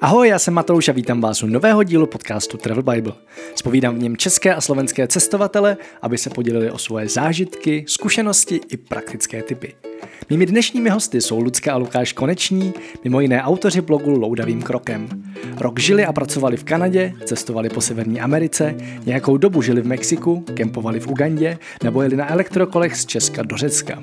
Ahoj, já jsem Matouš a vítám vás u nového dílu podcastu Travel Bible. Spovídám v něm české a slovenské cestovatele, aby se podělili o svoje zážitky, zkušenosti i praktické typy. Mými dnešními hosty jsou Lucka a Lukáš Koneční, mimo jiné autoři blogu Loudavým krokem. Rok žili a pracovali v Kanadě, cestovali po Severní Americe, nějakou dobu žili v Mexiku, kempovali v Ugandě nebo jeli na elektrokolech z Česka do Řecka.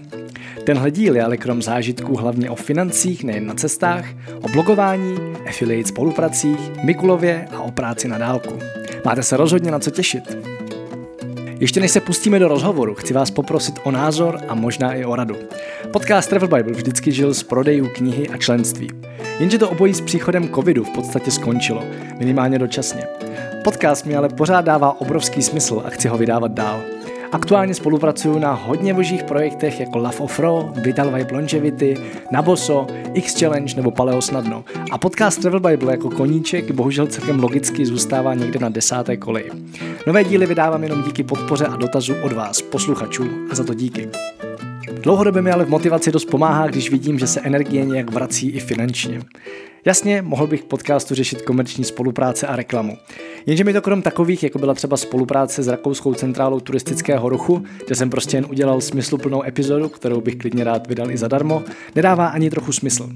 Tenhle díl je ale krom zážitků hlavně o financích nejen na cestách, o blogování, affiliate spolupracích, Mikulově a o práci na dálku. Máte se rozhodně na co těšit. Ještě než se pustíme do rozhovoru, chci vás poprosit o názor a možná i o radu. Podcast Travel Bible vždycky žil z prodejů knihy a členství. Jenže to obojí s příchodem covidu v podstatě skončilo, minimálně dočasně. Podcast mi ale pořád dává obrovský smysl a chci ho vydávat dál. Aktuálně spolupracuju na hodně božích projektech jako Love of Raw, Vital Vibe Longevity, Naboso, X Challenge nebo Paleo Snadno. A podcast Travel Bible jako koníček bohužel celkem logicky zůstává někde na desáté koleji. Nové díly vydávám jenom díky podpoře a dotazu od vás, posluchačů, a za to díky. Dlouhodobě mi ale v motivaci dost pomáhá, když vidím, že se energie nějak vrací i finančně. Jasně, mohl bych v podcastu řešit komerční spolupráce a reklamu. Jenže mi to krom takových, jako byla třeba spolupráce s Rakouskou centrálou turistického ruchu, kde jsem prostě jen udělal smysluplnou epizodu, kterou bych klidně rád vydal i zadarmo, nedává ani trochu smysl.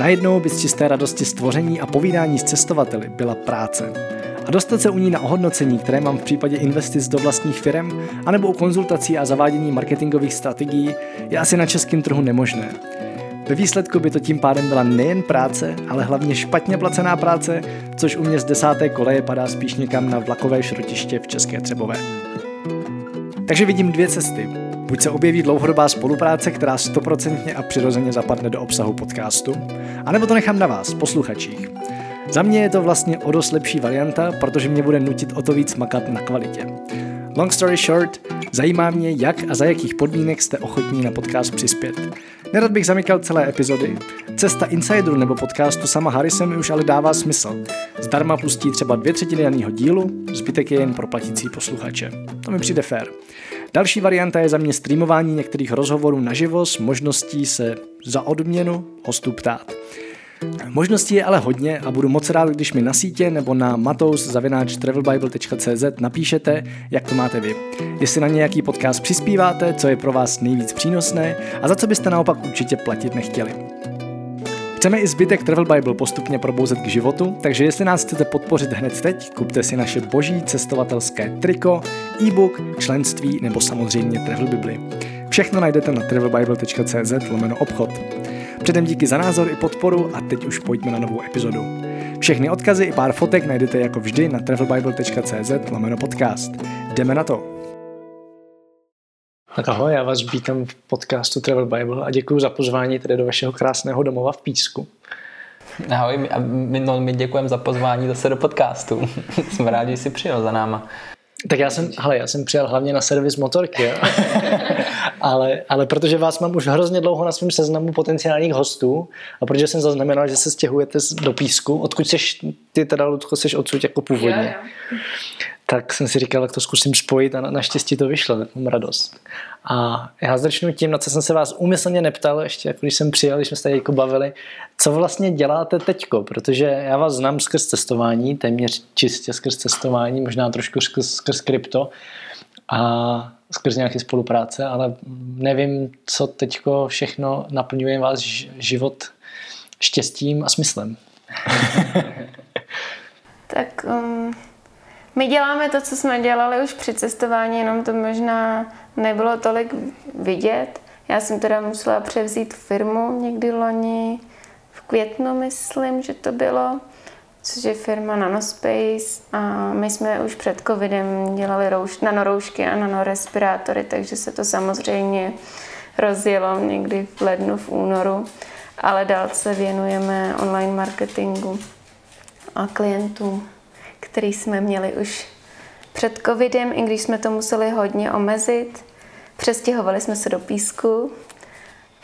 Najednou by z čisté radosti stvoření a povídání s cestovateli byla práce. A dostat se u ní na ohodnocení, které mám v případě investic do vlastních firm, anebo u konzultací a zavádění marketingových strategií, je asi na českém trhu nemožné. Ve výsledku by to tím pádem byla nejen práce, ale hlavně špatně placená práce, což u mě z desáté koleje padá spíš někam na vlakové šrotiště v České Třebové. Takže vidím dvě cesty. Buď se objeví dlouhodobá spolupráce, která stoprocentně a přirozeně zapadne do obsahu podcastu, anebo to nechám na vás, posluchačích. Za mě je to vlastně o dost lepší varianta, protože mě bude nutit o to víc makat na kvalitě. Long story short, zajímá mě, jak a za jakých podmínek jste ochotní na podcast přispět. Nerad bych zamykal celé epizody. Cesta insideru nebo podcastu sama Harrisem už ale dává smysl. Zdarma pustí třeba dvě třetiny daného dílu, zbytek je jen pro platící posluchače. To mi přijde fér. Další varianta je za mě streamování některých rozhovorů naživo s možností se za odměnu hostů ptát. Možností je ale hodně a budu moc rád, když mi na sítě nebo na matous.travelbible.cz napíšete, jak to máte vy. Jestli na nějaký podcast přispíváte, co je pro vás nejvíc přínosné a za co byste naopak určitě platit nechtěli. Chceme i zbytek Travel Bible postupně probouzet k životu, takže jestli nás chcete podpořit hned teď, kupte si naše boží cestovatelské triko, e-book, členství nebo samozřejmě Travel Bible. Všechno najdete na travelbible.cz lomeno obchod. Předem díky za názor i podporu a teď už pojďme na novou epizodu. Všechny odkazy i pár fotek najdete jako vždy na travelbible.cz lomeno podcast. Jdeme na to! Tak ahoj, já vás vítám v podcastu Travel Bible a děkuji za pozvání tedy do vašeho krásného domova v Písku. Ahoj, a my, no, my děkujeme za pozvání zase do podcastu. Jsme rádi, že jsi přijel za náma. Tak já jsem, hele, já jsem přijel hlavně na servis motorky, jo? ale, ale protože vás mám už hrozně dlouho na svém seznamu potenciálních hostů a protože jsem zaznamenal, že se stěhujete do Písku, odkud jsi, ty teda, Ludko, jsi odsud jako původně, jo, jo. tak jsem si říkal, jak to zkusím spojit a na, naštěstí to vyšlo, tak mám radost. A já začnu tím, na co jsem se vás úmyslně neptal, ještě jako když jsem přijel, když jsme se tady jako bavili, co vlastně děláte teďko, protože já vás znám skrz cestování, téměř čistě skrz cestování, možná trošku skrz, skrz krypto a skrz nějaké spolupráce, ale nevím, co teďko všechno naplňuje váš život štěstím a smyslem. tak um, my děláme to, co jsme dělali už při cestování, jenom to možná nebylo tolik vidět. Já jsem teda musela převzít firmu někdy loni, v květnu myslím, že to bylo, což je firma Nanospace a my jsme už před covidem dělali rouš, nanoroušky a nanorespirátory, takže se to samozřejmě rozjelo někdy v lednu, v únoru, ale dál se věnujeme online marketingu a klientům, který jsme měli už před covidem, i když jsme to museli hodně omezit. Přestěhovali jsme se do písku,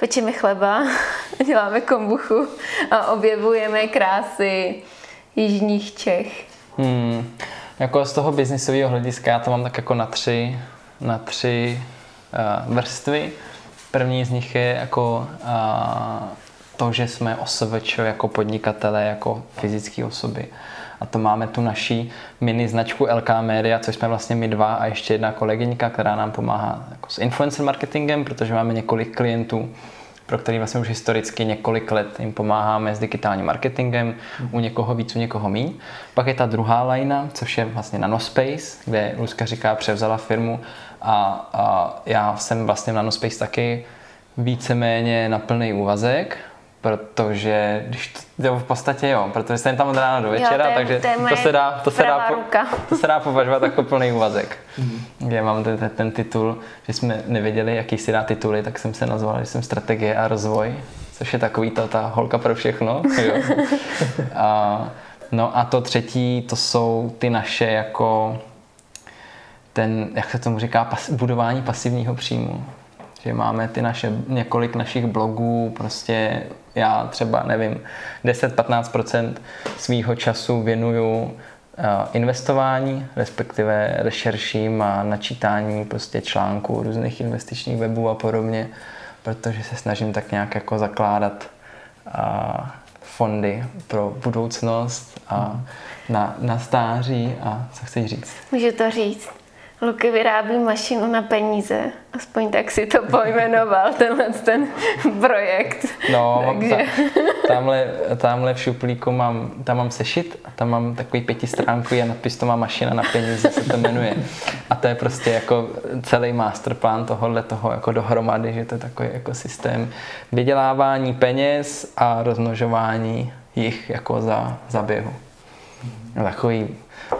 pečeme chleba, děláme kombuchu a objevujeme krásy jižních Čech. Hmm. Jako z toho biznisového hlediska já to mám tak jako na tři, na tři uh, vrstvy. První z nich je jako uh, to, že jsme OSVČ jako podnikatele, jako fyzické osoby. A to máme tu naší mini značku LK Media, což jsme vlastně my dva a ještě jedna kolegyňka, která nám pomáhá jako s influencer marketingem, protože máme několik klientů, pro který vlastně už historicky několik let jim pomáháme s digitálním marketingem, u někoho víc, u někoho míň. Pak je ta druhá lajna, což je vlastně Nanospace, kde Luzka říká, převzala firmu a, a já jsem vlastně v Nanospace taky víceméně na plný úvazek, protože když to, v podstatě jo, protože jsem tam od rána do večera, jo, to je, takže to, to, se dá, to, se dá, po, to se dá považovat jako plný úvazek. Mm. Já mám ten, ten titul, že jsme nevěděli, jaký si dá tituly, tak jsem se nazval, že jsem strategie a rozvoj, což je takový to, ta holka pro všechno. Jo. A, no a to třetí, to jsou ty naše jako ten, jak se tomu říká, pas, budování pasivního příjmu že máme ty naše, několik našich blogů, prostě já třeba, nevím, 10-15% svýho času věnuju eh, investování, respektive rešerším a načítání prostě článků různých investičních webů a podobně, protože se snažím tak nějak jako zakládat eh, fondy pro budoucnost a na, na stáří a co chceš říct? Můžu to říct. Luky vyrábí mašinu na peníze. Aspoň tak si to pojmenoval, tenhle ten projekt. No, Takže... ta, tamhle, tamhle v šuplíku mám, tam mám sešit a tam mám takový pětistránkový a napis to má mašina na peníze, se to jmenuje. A to je prostě jako celý masterplan tohohle toho jako dohromady, že to je takový jako systém vydělávání peněz a rozmnožování jich jako za, za běhu. Takový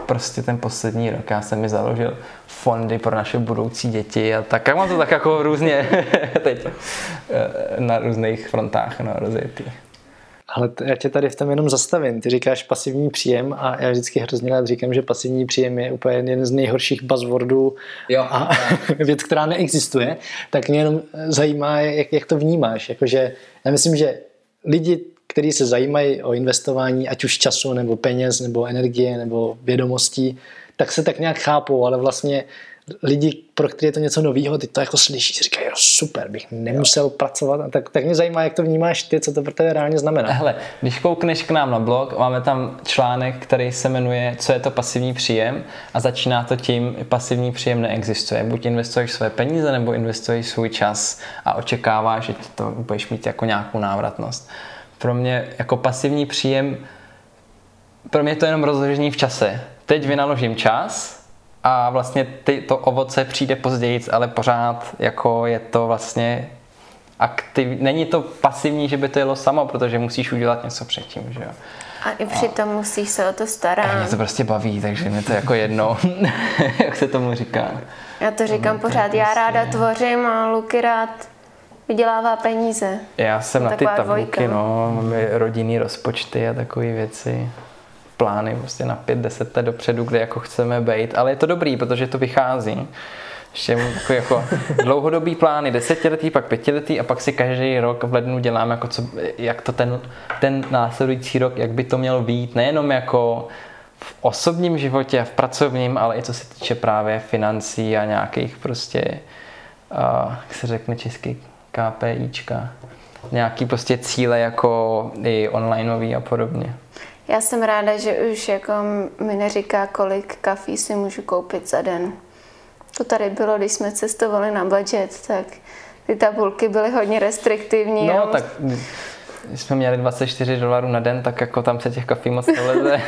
prostě ten poslední rok já jsem mi založil fondy pro naše budoucí děti a tak. Jak mám to tak jako různě teď eh, na různých frontách no, rozjetý. Ale já tě tady v tom jenom zastavím. Ty říkáš pasivní příjem a já vždycky hrozně rád říkám, že pasivní příjem je úplně jeden z nejhorších buzzwordů jo, a věc, která neexistuje. Tak mě jenom zajímá, jak, jak to vnímáš. Jakože já myslím, že lidi kteří se zajímají o investování, ať už času, nebo peněz, nebo energie, nebo vědomostí, tak se tak nějak chápou, ale vlastně lidi, pro které je to něco nového, ty to jako slyší, říkají, jo, super, bych nemusel jo. pracovat. A tak, tak mě zajímá, jak to vnímáš ty, co to pro tebe reálně znamená. Hele, když koukneš k nám na blog, máme tam článek, který se jmenuje Co je to pasivní příjem a začíná to tím, pasivní příjem neexistuje. Buď investuješ své peníze, nebo investuješ svůj čas a očekáváš, že to budeš mít jako nějakou návratnost pro mě jako pasivní příjem, pro mě to je jenom rozložení v čase. Teď vynaložím čas a vlastně ty, to ovoce přijde později, ale pořád jako je to vlastně aktiv, není to pasivní, že by to jelo samo, protože musíš udělat něco předtím, že jo. A i přitom a, musíš se o to starat. A mě to prostě baví, takže mě to jako jedno, jak se tomu říká. Já to říkám to pořád, já ráda prostě- tvořím a Luky rád vydělává peníze. Já jsem na ty tabulky, no, máme rodinný rozpočty a takové věci plány prostě na 5-10 let dopředu, kde jako chceme být, ale je to dobrý, protože to vychází. Ještě jako, jako dlouhodobý plány, desetiletý, pak pětiletý a pak si každý rok v lednu dělám, jako co, jak to ten, ten následující rok, jak by to mělo být, nejenom jako v osobním životě a v pracovním, ale i co se týče právě financí a nějakých prostě, uh, jak se řekne česky, KPIčka, nějaký prostě cíle jako i onlineový a podobně. Já jsem ráda, že už jako mi neříká, kolik kafí si můžu koupit za den. To tady bylo, když jsme cestovali na budget, tak ty tabulky byly hodně restriktivní. No, tak když jsme měli 24 dolarů na den, tak jako tam se těch kafí moc neleze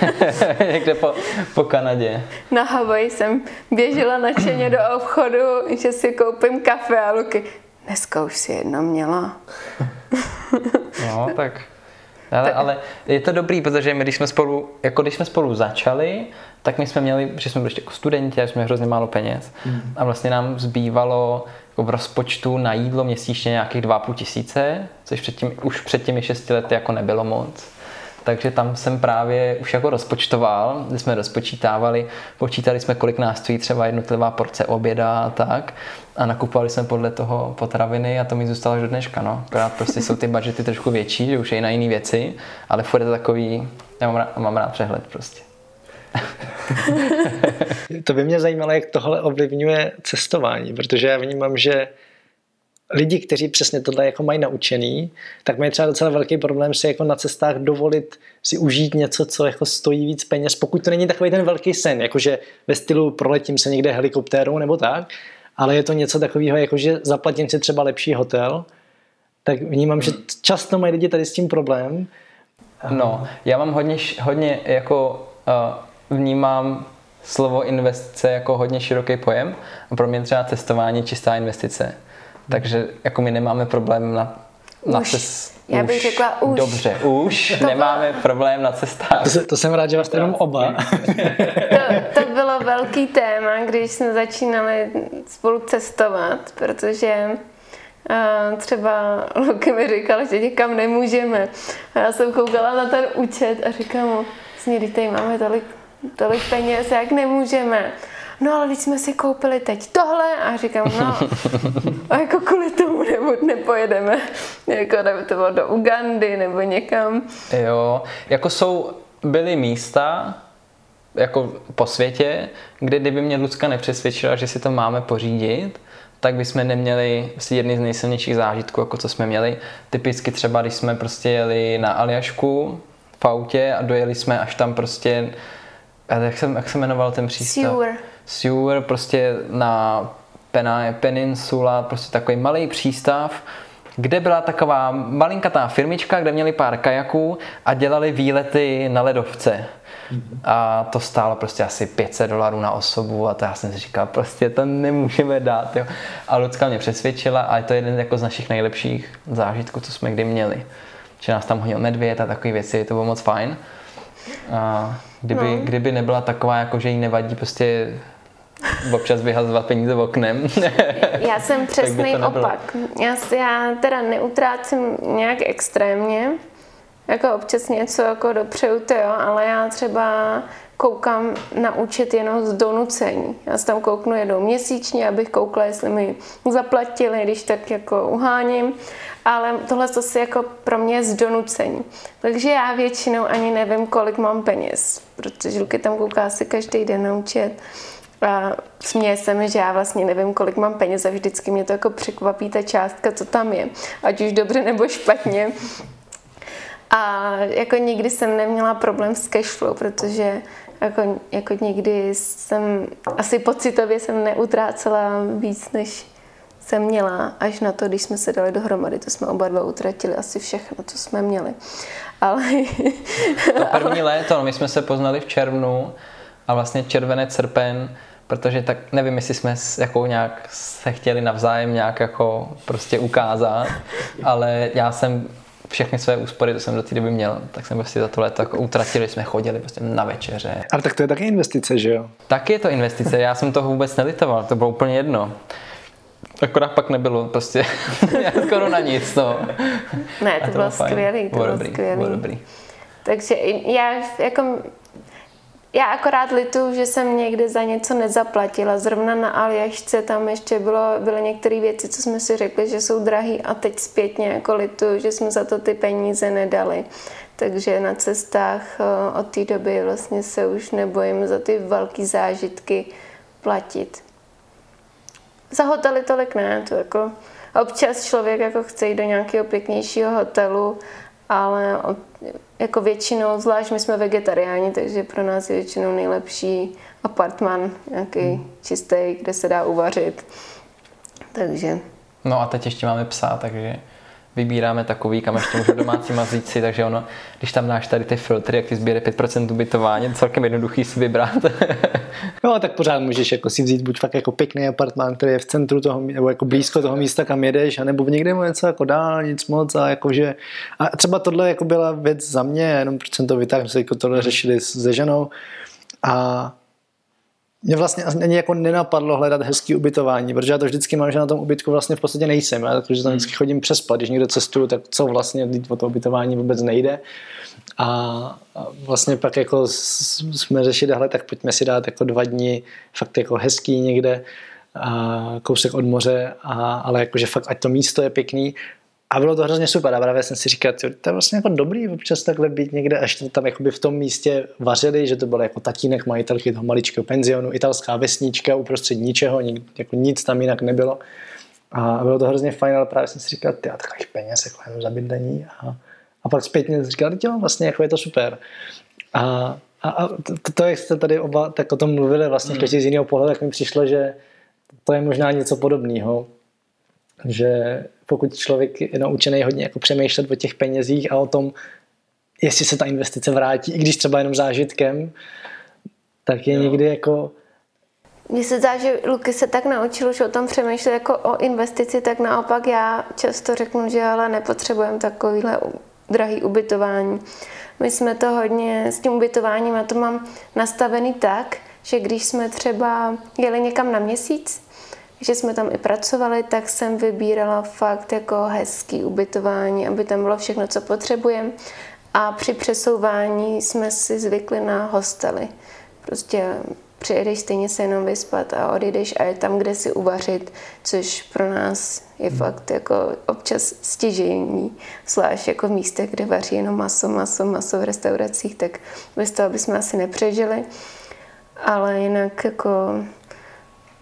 někde po, po Kanadě. Na Hawaii jsem běžela nadšeně do obchodu, že si koupím kafe a Luky. Dneska už si jedno měla. no, tak. Ale, ale je to dobrý, protože my, když jsme spolu, jako když jsme spolu začali, tak my jsme měli, že jsme byli ještě jako studenti a jsme hrozně málo peněz. Mm. A vlastně nám zbývalo jako v rozpočtu na jídlo měsíčně nějakých 2,5 tisíce, což předtím, už před těmi 6 lety jako nebylo moc takže tam jsem právě už jako rozpočtoval, kdy jsme rozpočítávali, počítali jsme, kolik nás stojí třeba jednotlivá porce oběda a tak a nakupovali jsme podle toho potraviny a to mi zůstalo až do dneška, no. Akorát prostě jsou ty budžety trošku větší, že už je i na jiné věci, ale furt je to takový, já mám rád, mám rád přehled prostě. to by mě zajímalo, jak tohle ovlivňuje cestování, protože já vnímám, že lidi, kteří přesně tohle jako mají naučený, tak mají třeba docela velký problém si jako na cestách dovolit si užít něco, co jako stojí víc peněz, pokud to není takový ten velký sen, jakože ve stylu proletím se někde helikoptérou nebo tak, ale je to něco takového, jakože zaplatím si třeba lepší hotel, tak vnímám, že často mají lidi tady s tím problém. No, já mám hodně, hodně jako uh, vnímám slovo investice jako hodně široký pojem a pro mě třeba cestování čistá investice. Takže jako my nemáme problém na, na už. Cest, já bych už, řekla už. Dobře, už to nemáme bylo... problém na cestách. To, to jsem rád, že vás jenom oba. to, to bylo velký téma, když jsme začínali spolu cestovat, protože a třeba Luky mi říkal, že někam nemůžeme. A já jsem koukala na ten účet a říkám mu, snědí, tady máme tolik, tolik peněz, jak nemůžeme no ale když jsme si koupili teď tohle a říkám, no a jako kvůli tomu nebo nepojedeme, jako nebo to bylo do Ugandy nebo někam. Jo, jako jsou, byly místa, jako po světě, kde kdyby mě Lucka nepřesvědčila, že si to máme pořídit, tak bychom neměli asi jedny z nejsilnějších zážitků, jako co jsme měli. Typicky třeba, když jsme prostě jeli na Aljašku v autě a dojeli jsme až tam prostě, jak se, jak se jmenoval ten přístav? Sewer. Sewer, prostě na Pena, Peninsula, prostě takový malý přístav, kde byla taková malinkatá firmička, kde měli pár kajaků a dělali výlety na ledovce. A to stálo prostě asi 500 dolarů na osobu a to já jsem si říkal, prostě to nemůžeme dát. Jo. A Lucka mě přesvědčila a je to jeden jako z našich nejlepších zážitků, co jsme kdy měli. Že nás tam honil medvěd a takové věci, to bylo moc fajn. A kdyby, no. kdyby nebyla taková, jako že jí nevadí prostě občas vyhazovat peníze v oknem. já jsem přesný opak. Já, já teda neutrácím nějak extrémně, jako občas něco jako dopřeju, to jo, ale já třeba koukám na účet jenom z donucení. Já se tam kouknu jednou měsíčně, abych koukla, jestli mi zaplatili, když tak jako uháním. Ale tohle to si jako pro mě je z donucení. Takže já většinou ani nevím, kolik mám peněz, protože Luky tam kouká si každý den na účet. A směje se mi, že já vlastně nevím, kolik mám peněz a vždycky mě to jako překvapí ta částka, co tam je. Ať už dobře nebo špatně. A jako nikdy jsem neměla problém s cashflow, protože jako, jako nikdy jsem, asi pocitově jsem neutrácela víc, než jsem měla, až na to, když jsme se dali dohromady, to jsme oba dva utratili asi všechno, co jsme měli. Ale... To první léto, no, my jsme se poznali v červnu a vlastně červenec, srpen, protože tak nevím, jestli jsme jako nějak se chtěli navzájem nějak jako prostě ukázat, ale já jsem všechny své úspory, to jsem do té doby měl, tak jsem prostě za to léto jako utratili, jsme chodili prostě na večeře. Ale tak to je taky investice, že jo? Tak je to investice, já jsem toho vůbec nelitoval, to bylo úplně jedno. Akorát pak nebylo prostě skoro na nic, no. Ne, to, to bylo skvělý, to bylo skvělý. Bylo dobrý. Takže já jako já akorát litu, že jsem někde za něco nezaplatila. Zrovna na Aljašce tam ještě bylo, byly některé věci, co jsme si řekli, že jsou drahé a teď zpětně jako litu, že jsme za to ty peníze nedali. Takže na cestách eh, od té doby vlastně se už nebojím za ty velké zážitky platit. Za hotely tolik ne, to jako občas člověk jako chce jít do nějakého pěknějšího hotelu, ale jako většinou, zvlášť my jsme vegetariáni, takže pro nás je většinou nejlepší apartman, nějaký hmm. čistý, kde se dá uvařit. Takže. No a teď ještě máme psa, takže vybíráme takový, kam ještě můžu domácí mazlíci, takže ono, když tam dáš tady ty filtry, jak ty sbíre 5% ubytování, celkem jednoduchý si vybrat. no, tak pořád můžeš jako si vzít buď fakt jako pěkný apartmán, který je v centru toho, nebo jako blízko toho místa, kam jedeš, anebo v někde něco jako dál, nic moc a jakože, a třeba tohle jako byla věc za mě, jenom proč jsem to vytáhl, jsme jako tohle řešili se ženou a mě vlastně ani jako nenapadlo hledat hezký ubytování, protože já to vždycky mám, že na tom ubytku vlastně v podstatě nejsem, já, takže tam vždycky chodím přespat, když někde cestuju, tak co vlastně o to ubytování vůbec nejde. A vlastně pak jako jsme řešili, hele, tak pojďme si dát jako dva dny fakt jako hezký někde, a kousek od moře, a, ale jakože fakt ať to místo je pěkný a bylo to hrozně super a právě jsem si říkal, to je vlastně jako dobrý občas takhle být někde, až to tam jakoby v tom místě vařili, že to byl jako tatínek majitelky toho maličkého penzionu, italská vesnička uprostřed ničeho, jako nic tam jinak nebylo. A bylo to hrozně fajn, ale právě jsem si říkal, ty takových peněz jako jenom za bydlení. A, a pak zpětně jsem říkal, jo, vlastně jako je to super. A, a, a to, to, jak jste tady oba tak o tom mluvili, vlastně mm. každý z jiného pohledu, tak mi přišlo, že to je možná něco podobného. Že pokud člověk je naučený hodně jako přemýšlet o těch penězích a o tom, jestli se ta investice vrátí, i když třeba jenom zážitkem, tak je jo. někdy jako mně se zdá, že Luky se tak naučil že o tom přemýšlet jako o investici, tak naopak já často řeknu, že ale nepotřebujeme takovýhle drahý ubytování. My jsme to hodně s tím ubytováním, a to mám nastavený tak, že když jsme třeba jeli někam na měsíc, že jsme tam i pracovali, tak jsem vybírala fakt jako hezký ubytování, aby tam bylo všechno, co potřebujeme. A při přesouvání jsme si zvykli na hostely. Prostě přijedeš stejně se jenom vyspat a odejdeš a je tam, kde si uvařit, což pro nás je hmm. fakt jako občas stěžení, zvlášť jako v místech, kde vaří jenom maso, maso, maso v restauracích, tak bez toho bychom asi nepřežili. Ale jinak jako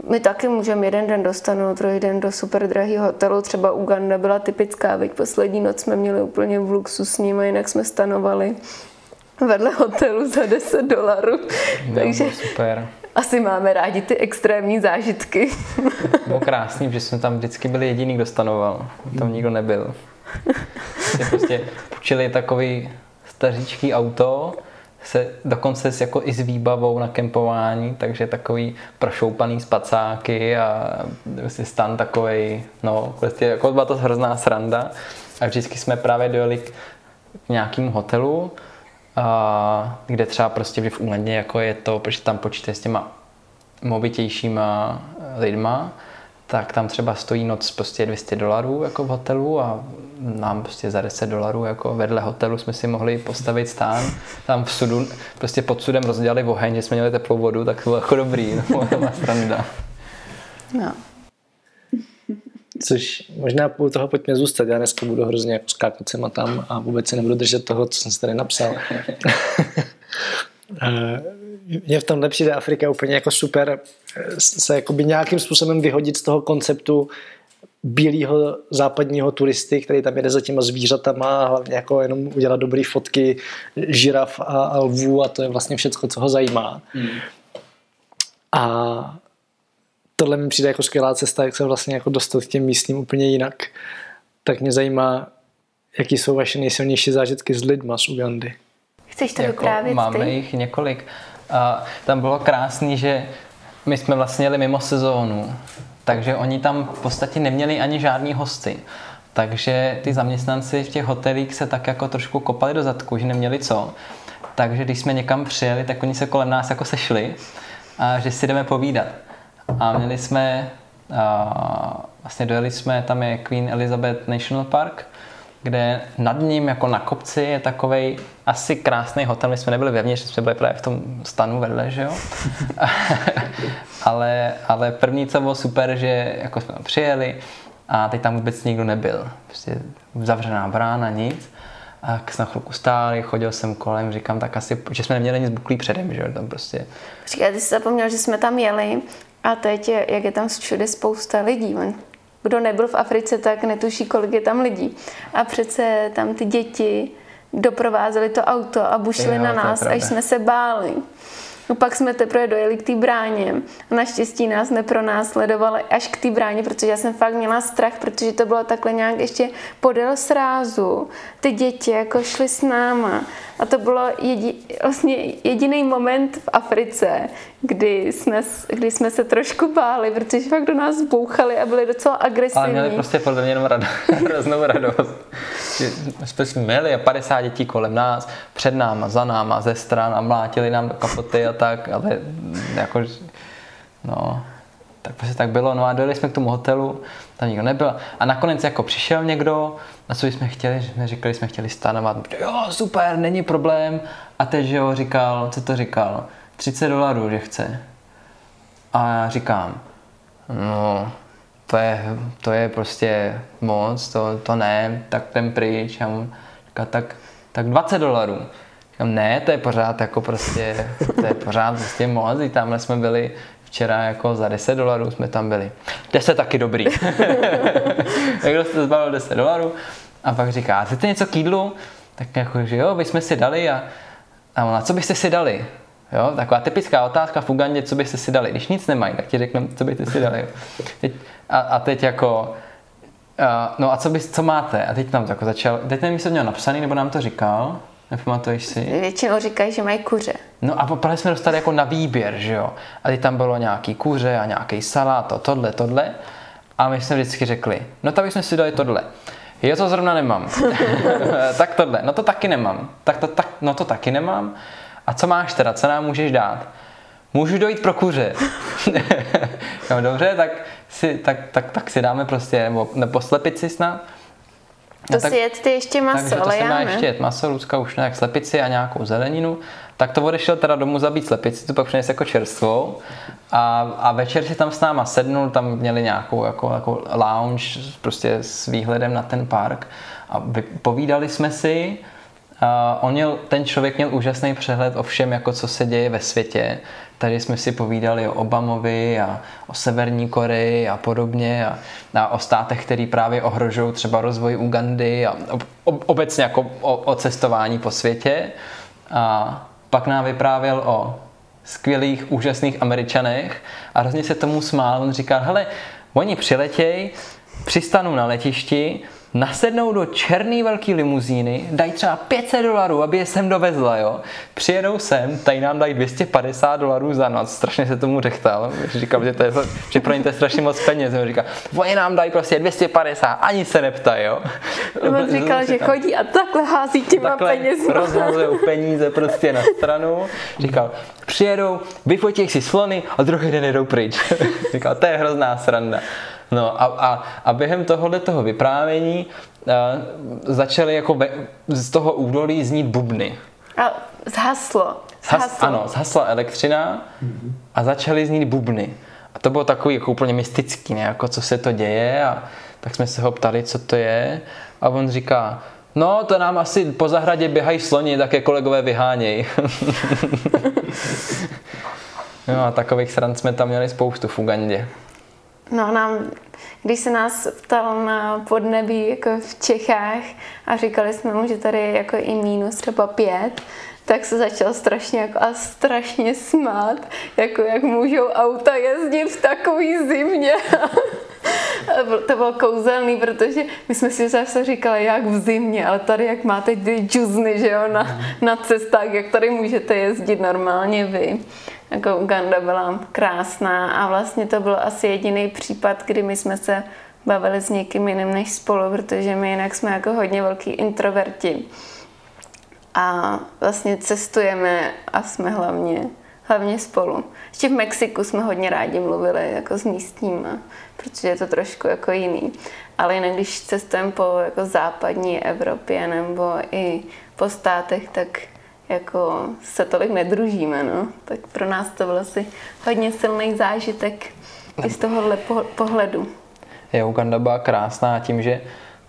my taky můžeme jeden den dostanout, druhý den do super drahého hotelu. Třeba Uganda byla typická, veď poslední noc jsme měli úplně v luxusním a jinak jsme stanovali vedle hotelu za 10 dolarů. No, Takže super. asi máme rádi ty extrémní zážitky. Bylo krásný, že jsme tam vždycky byli jediný, kdo stanoval. Tam nikdo nebyl. Prostě půjčili takový staříčký auto, se dokonce s, jako i s výbavou na kempování, takže takový prošoupaný spacáky a prostě stan takový, no, prostě jako byla to hrozná sranda. A vždycky jsme právě dojeli k nějakému hotelu, a, kde třeba prostě v Úledně jako je to, protože tam počítají s těma movitějšíma lidma, tak tam třeba stojí noc prostě 200 dolarů jako v hotelu a nám prostě za 10 dolarů jako vedle hotelu jsme si mohli postavit stán. Tam v sudu, prostě pod sudem rozdělali oheň, že jsme měli teplou vodu, tak to bylo jako dobrý, no, to byla sranda. No. Což možná u toho pojďme zůstat. Já dneska budu hrozně jako skákat sem a tam a vůbec se nebudu držet toho, co jsem si tady napsal. Mně v tomhle přijde Afrika úplně jako super eh, se jakoby nějakým způsobem vyhodit z toho konceptu bílého západního turisty, který tam jede za těma zvířatama a hlavně jako jenom udělat dobré fotky žiraf a, a lvů a to je vlastně všechno, co ho zajímá. Mm. A tohle mi přijde jako skvělá cesta, jak se vlastně jako dostat k těm místním úplně jinak. Tak mě zajímá, jaký jsou vaše nejsilnější zážitky s lidma z Ugandy. Chceš to jako vyprávět Máme ty? jich několik. A tam bylo krásný, že my jsme vlastně jeli mimo sezónu, takže oni tam v podstatě neměli ani žádný hosty. Takže ty zaměstnanci v těch hotelích se tak jako trošku kopali do zadku, že neměli co. Takže když jsme někam přijeli, tak oni se kolem nás jako sešli a že si jdeme povídat. A měli jsme, a vlastně dojeli jsme, tam je Queen Elizabeth National Park, kde nad ním jako na kopci je takový asi krásný hotel. My jsme nebyli vevnitř, jsme byli právě v tom stanu vedle, že jo. ale, ale první, co bylo super, že jako jsme přijeli a teď tam vůbec nikdo nebyl. Prostě zavřená brána, nic. A jak jsme chvilku stáli, chodil jsem kolem, říkám, tak asi, že jsme neměli nic buklý předem, že jo, tam prostě. Říká, ty jsi zapomněl, že jsme tam jeli a teď, jak je tam všude spousta lidí, kdo nebyl v Africe, tak netuší, kolik je tam lidí. A přece tam ty děti doprovázeli to auto a bušili jo, na nás, až jsme se báli. No pak jsme teprve dojeli k té bráně. A naštěstí nás nepronásledovali až k té bráně, protože já jsem fakt měla strach, protože to bylo takhle nějak ještě podél srázu. Ty děti jako šly s náma. A to bylo jedi, vlastně jediný moment v Africe, kdy jsme, kdy jsme se trošku báli, protože fakt do nás bouchali a byli docela agresivní. Ale měli prostě podle mě jenom rado, hroznou radost. Jsme měli 50 dětí kolem nás, před náma, za náma, ze stran a mlátili nám do kapoty a tak, ale jako, no, tak prostě tak bylo. No a dojeli jsme k tomu hotelu, tam nikdo nebyl. A nakonec jako přišel někdo, na co jsme chtěli, že jsme říkali, jsme chtěli stanovat. Jo, super, není problém. A teď, že jo, říkal, co to říkal? 30 dolarů, že chce. A já říkám, no, to je, to je prostě moc, to, to ne, tak ten pryč. A on říká, tak, tak 20 dolarů. Říkám, ne, to je pořád jako prostě, to je pořád prostě moc, i tamhle jsme byli včera jako za 10 dolarů jsme tam byli. 10 taky dobrý. Někdo se zbavil 10 dolarů a pak říká, chcete něco k jídlu? Tak jako, že jo, bychom si dali a, a ona, co byste si dali? Jo, taková typická otázka v Ugandě, co byste si dali. Když nic nemají, tak ti řeknu, co byste si dali. Teď, a, a teď jako, a, no a co, bys, co máte? A teď tam jako začal, teď nevím, jestli měl napsaný, nebo nám to říkal, nepamatuješ si? Většinou říkají, že mají kuře. No a poprvé jsme dostali jako na výběr, že jo. A tam bylo nějaký kuře a nějaký salát, to, tohle, tohle. A my jsme vždycky řekli, no tak bychom si dali tohle. Jo, to zrovna nemám. tak tohle, no to taky nemám. Tak to, tak, no to taky nemám. A co máš teda, co nám můžeš dát? Můžu dojít pro kuře. no dobře, tak si, tak, tak, tak si dáme prostě, nebo, nebo slepici snad. To no, tak, si jet ty ještě maso, takže to ale si já má ne. ještě jet maso, Lucka už nějak slepici a nějakou zeleninu. Tak to odešel teda domů zabít slepici, tu pak přines jako čerstvou. A, a večer si tam s náma sednul, tam měli nějakou jako, jako lounge prostě s výhledem na ten park. A povídali jsme si, Uh, on měl, ten člověk měl úžasný přehled o všem, jako co se děje ve světě. Tady jsme si povídali o Obamovi a o Severní Koreji a podobně a, a o státech, který právě ohrožují třeba rozvoj Ugandy a o, obecně jako o, o cestování po světě. A pak nám vyprávěl o skvělých, úžasných Američanech a hrozně se tomu smál. On říkal, hele, oni přiletějí, přistanou na letišti, nasednou do černý velký limuzíny, dají třeba 500 dolarů, aby je sem dovezla, jo. Přijedou sem, tady nám dají 250 dolarů za noc, strašně se tomu řechtal, říkal, že, to je, že pro ně to je strašně moc peněz, jo. říká, oni nám dají prostě 250, ani se neptají, jo. On říkal, že chodí a takhle hází těma takhle penězma. rozhazujou peníze prostě na stranu. Říkal, přijedou, vyfotí si slony a druhý den jedou pryč. říkal, to je hrozná sranda. No a, a, a během tohohle toho vyprávění uh, začaly jako ve, z toho údolí znít bubny. A zhaslo. Zhas, Zhaslo. ano, zhasla elektřina a začaly znít bubny. A to bylo takový jako úplně mystický, ne? Jako co se to děje a tak jsme se ho ptali, co to je a on říká, no to nám asi po zahradě běhají sloni, také kolegové vyhánějí. no a takových srand jsme tam měli spoustu v Ugandě. No nám, když se nás ptal na podnebí jako v Čechách a říkali jsme mu, že tady je jako i mínus třeba pět, tak se začal strašně jako a strašně smát, jako jak můžou auta jezdit v takový zimě. To bylo kouzelný, protože my jsme si zase říkali, jak v zimě, ale tady jak máte ty džuzny, že jo, na, na cestách, jak tady můžete jezdit normálně vy. Jako Uganda byla krásná a vlastně to byl asi jediný případ, kdy my jsme se bavili s někým jiným než spolu, protože my jinak jsme jako hodně velký introverti. A vlastně cestujeme a jsme hlavně, hlavně spolu. Ještě v Mexiku jsme hodně rádi mluvili jako s místníma, protože je to trošku jako jiný. Ale jinak, když cestujeme po jako západní Evropě nebo i po státech, tak jako se tolik nedružíme, no. Tak pro nás to byl asi hodně silný zážitek i z tohohle po- pohledu. Je Uganda byla krásná tím, že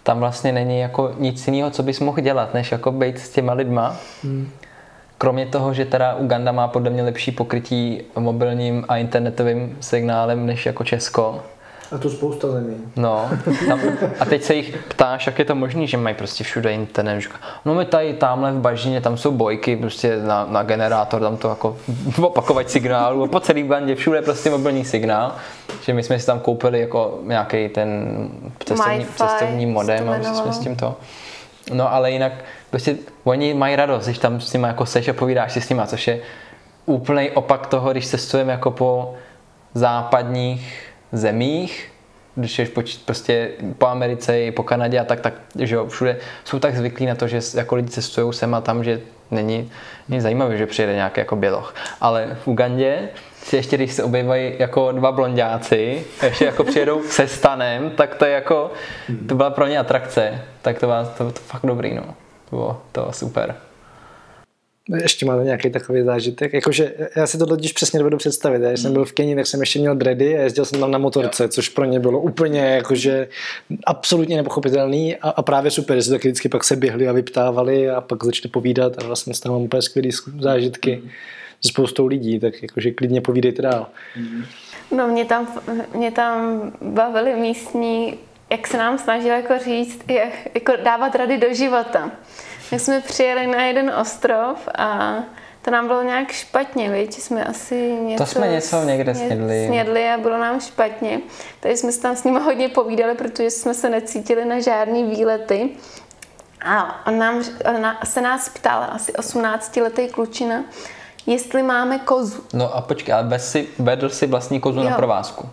tam vlastně není jako nic jiného, co bys mohl dělat, než jako být s těma lidma. Hmm. Kromě toho, že teda Uganda má podle mě lepší pokrytí mobilním a internetovým signálem než jako Česko. A to spousta zemí. No, tam, a teď se jich ptáš, jak je to možné, že mají prostě všude internet. Říká, no my tady, tamhle v Bažině, tam jsou bojky prostě na, na generátor, tam to jako opakovat signálu a po celý bandě všude prostě mobilní signál. Že my jsme si tam koupili jako nějaký ten cestovní, cestovní modem to a jsme jmenovalo. s tím to. No ale jinak prostě oni mají radost, když tam s nimi jako seš a povídáš si s nima, což je úplný opak toho, když cestujeme jako po západních zemích, když ješ po, prostě po Americe i po Kanadě a tak, tak že jo, všude jsou tak zvyklí na to, že jako lidi cestují sem a tam, že není, není zajímavé, že přijede nějaký jako běloch. Ale v Ugandě si ještě, když se objevají jako dva blondáci, ještě jako přijedou se stanem, tak to je jako, to byla pro ně atrakce. Tak to bylo, to, to fakt dobrý, no. To bylo, to bylo super. Ještě máte nějaký takový zážitek? Jakože já si to totiž přesně dovedu představit. Já když jsem byl v Keni, tak jsem ještě měl dready a jezdil jsem tam na motorce, což pro ně bylo úplně jakože absolutně nepochopitelný a, a právě super, že se taky vždycky pak se běhli a vyptávali a pak začali povídat a vlastně z toho mám úplně skvělý zku- zážitky. s spoustou lidí, tak jakože klidně povídejte dál. No mě tam, mě tam bavili místní, jak se nám snažili jako říct, jak, jako dávat rady do života. My jsme přijeli na jeden ostrov a to nám bylo nějak špatně, víš, jsme asi něco... To jsme něco někde snědli. Snědli a bylo nám špatně. Takže jsme se tam s nimi hodně povídali, protože jsme se necítili na žádný výlety. A on, nám, on se nás ptal, asi 18-letý klučina, jestli máme kozu. No a počkej, ale bez si, vedl si vlastní kozu jo. na provázku.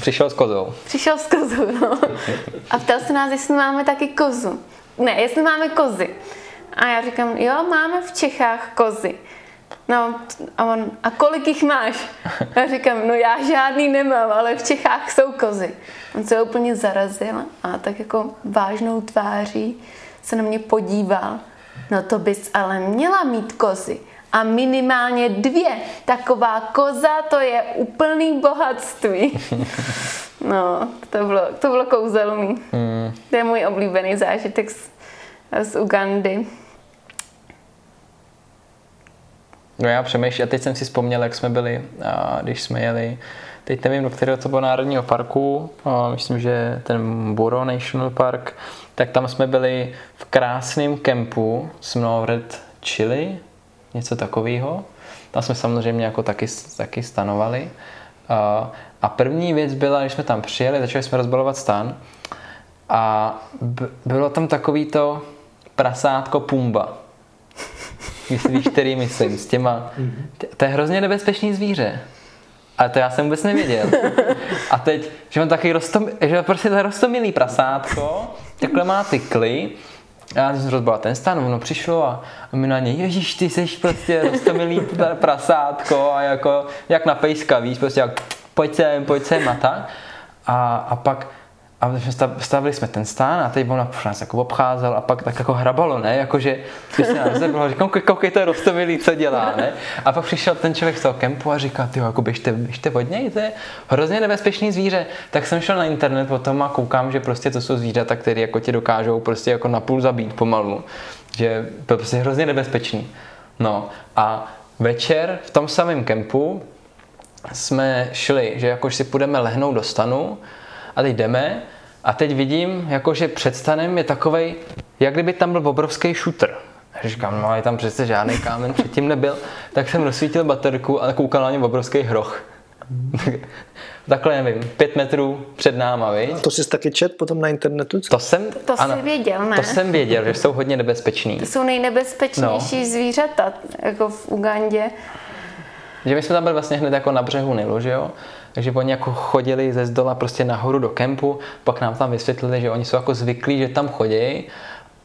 Přišel s kozou. Přišel s kozou, no. A ptal se nás, jestli máme taky kozu. Ne, jestli máme kozy. A já říkám, jo, máme v Čechách kozy. No a on, a kolik jich máš? Já říkám, no já žádný nemám, ale v Čechách jsou kozy. On se úplně zarazil a tak jako vážnou tváří se na mě podíval. No to bys ale měla mít kozy. A minimálně dvě. Taková koza, to je úplný bohatství. No, to bylo, to bylo kouzelný. Mm. To je můj oblíbený zážitek z, z Ugandy. No já přemýšlím, a teď jsem si vzpomněl, jak jsme byli, a když jsme jeli, teď nevím, do kterého to bylo národního parku, a myslím, že ten Buro National Park, tak tam jsme byli v krásném kempu Snowred Chili, něco takového. Tam jsme samozřejmě jako taky, taky stanovali. A, a první věc byla, když jsme tam přijeli, začali jsme rozbalovat stan a bylo tam takový to prasátko Pumba. Víš, který myslím, s těma... To je hrozně nebezpečný zvíře. Ale to já jsem vůbec nevěděl. A teď, že on taky rostom, že prostě to je rostomilý prasátko, takhle má ty kly, já jsem rozbal ten stan, ono přišlo a, a my na něj, ježíš, ty jsi prostě rostomilý prasátko a jako, jak na pejska, víš, prostě jak pojď sem, pojď sem a tak. A, a pak a stavili jsme ten stán a teď on nás jako obcházel a pak tak jako hrabalo, ne? Jakože, když se nás zebral, říkám, koukej, to je rostomilý, co dělá, ne? A pak přišel ten člověk z toho kempu a říká, ty jako běžte, běžte od něj, to je hrozně nebezpečný zvíře. Tak jsem šel na internet potom a koukám, že prostě to jsou zvířata, které jako tě dokážou prostě jako napůl zabít pomalu. Že to je prostě hrozně nebezpečný. No a večer v tom samém kempu jsme šli, že jakož si půjdeme lehnout do stanu, a teď jdeme a teď vidím, jakože před stanem je takovej, jak kdyby tam byl obrovský shooter. A říkám, no ale tam přece žádný kámen předtím nebyl. Tak jsem rozsvítil baterku a koukal na něm obrovský hroch. Takhle nevím, pět metrů před náma, viď? To jsi taky čet potom na internetu? Co? To jsem, to ano, jsi věděl, ne? To jsem věděl, že jsou hodně nebezpeční. To jsou nejnebezpečnější no. zvířata, jako v Ugandě. Že my jsme tam byli vlastně hned jako na břehu Nilu, že jo? Takže oni jako chodili ze zdola prostě nahoru do kempu, pak nám tam vysvětlili, že oni jsou jako zvyklí, že tam chodí,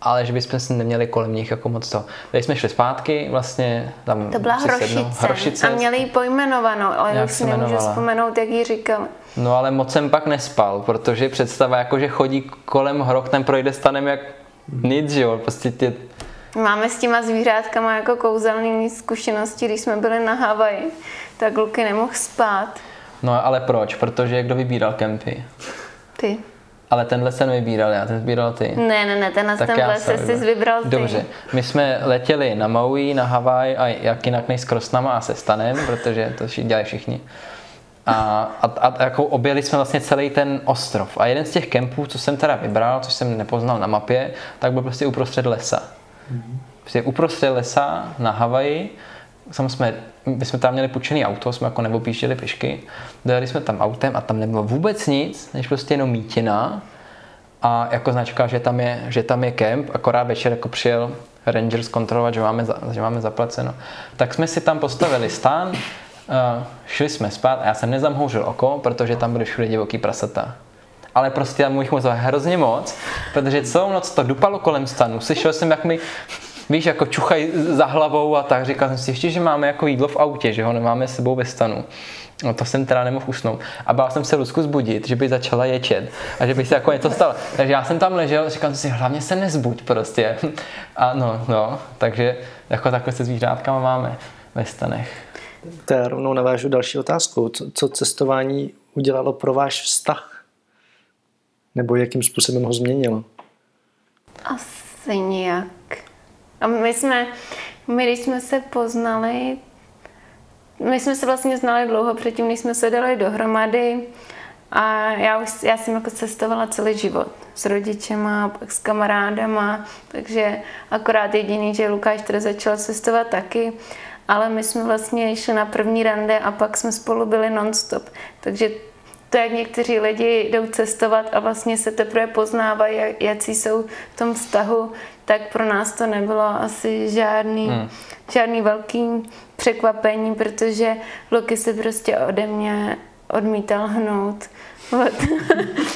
ale že bychom si neměli kolem nich jako moc to. Teď jsme šli zpátky, vlastně tam To byla hrošice. hrošice. A měli ji pojmenovanou, ale já už si nemůžu vzpomenout, jak ji říkal. No ale moc jsem pak nespal, protože představa jako, že chodí kolem hroch, ten projde stanem jak nic, že jo, prostě tě... Máme s těma zvířátkama jako kouzelný zkušenosti, když jsme byli na Havaji, tak Luky nemohl spát. No ale proč? Protože kdo vybíral kempy? Ty. Ale tenhle jsem vybíral já, ten vybíral ty. Ne, ne, ne, tenhle tak tenhle se jsi vybral ty. Dobře, my jsme letěli na Maui, na Havaj a jak jinak než s Krosnama a se Stanem, protože to dělají všichni. A, a, a jako objeli jsme vlastně celý ten ostrov. A jeden z těch kempů, co jsem teda vybral, což jsem nepoznal na mapě, tak byl prostě uprostřed lesa. Mm-hmm. Prostě uprostřed lesa na Havaji Sam jsme, my jsme tam měli půjčený auto, jsme jako neobjížděli pěšky, dojeli jsme tam autem a tam nebylo vůbec nic, než prostě jenom mítina a jako značka, že tam je, že tam je kemp, akorát večer jako přijel Rangers kontrolovat, že máme, že máme zaplaceno. Tak jsme si tam postavili stán, uh, šli jsme spát a já jsem nezamhouřil oko, protože tam byly všude divoký prasata ale prostě tam jich hrozně moc, protože celou noc to dupalo kolem stanu. Slyšel jsem, jak mi víš, jako čuchaj za hlavou a tak. Říkal jsem si ještě, že máme jako jídlo v autě, že ho nemáme s sebou ve stanu. No to jsem teda nemohl usnout. A bál jsem se Lusku zbudit, že by začala ječet a že by se jako něco stalo. Takže já jsem tam ležel a říkal jsem si, hlavně se nezbuď prostě. A no, no, takže jako takhle se zvířátkama máme ve stanech. To já rovnou navážu další otázku. Co, co cestování udělalo pro váš vztah? Nebo jakým způsobem ho změnilo? Asi nějak a my jsme, my když jsme se poznali, my jsme se vlastně znali dlouho předtím, než jsme se dali dohromady. A já, už, já jsem jako cestovala celý život s rodičema, pak s kamarádama, takže akorát jediný, že Lukáš teda začal cestovat taky, ale my jsme vlastně šli na první rande a pak jsme spolu byli nonstop. Takže to, jak někteří lidi jdou cestovat a vlastně se teprve poznávají, jaký jsou v tom vztahu, tak pro nás to nebylo asi žádný, hmm. žádný velký překvapení, protože Luky se prostě ode mě odmítal hnout.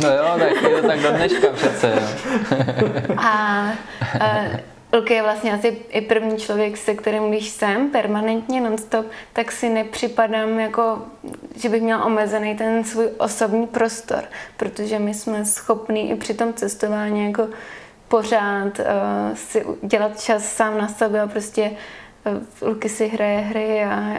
no jo, tak je to tak do dneška přece. Jo. a, a Luky je vlastně asi i první člověk, se kterým když jsem permanentně nonstop, tak si nepřipadám jako, že bych měla omezený ten svůj osobní prostor, protože my jsme schopní i při tom cestování jako pořád uh, si dělat čas sám na sebe a prostě uh, Luky si hraje hry a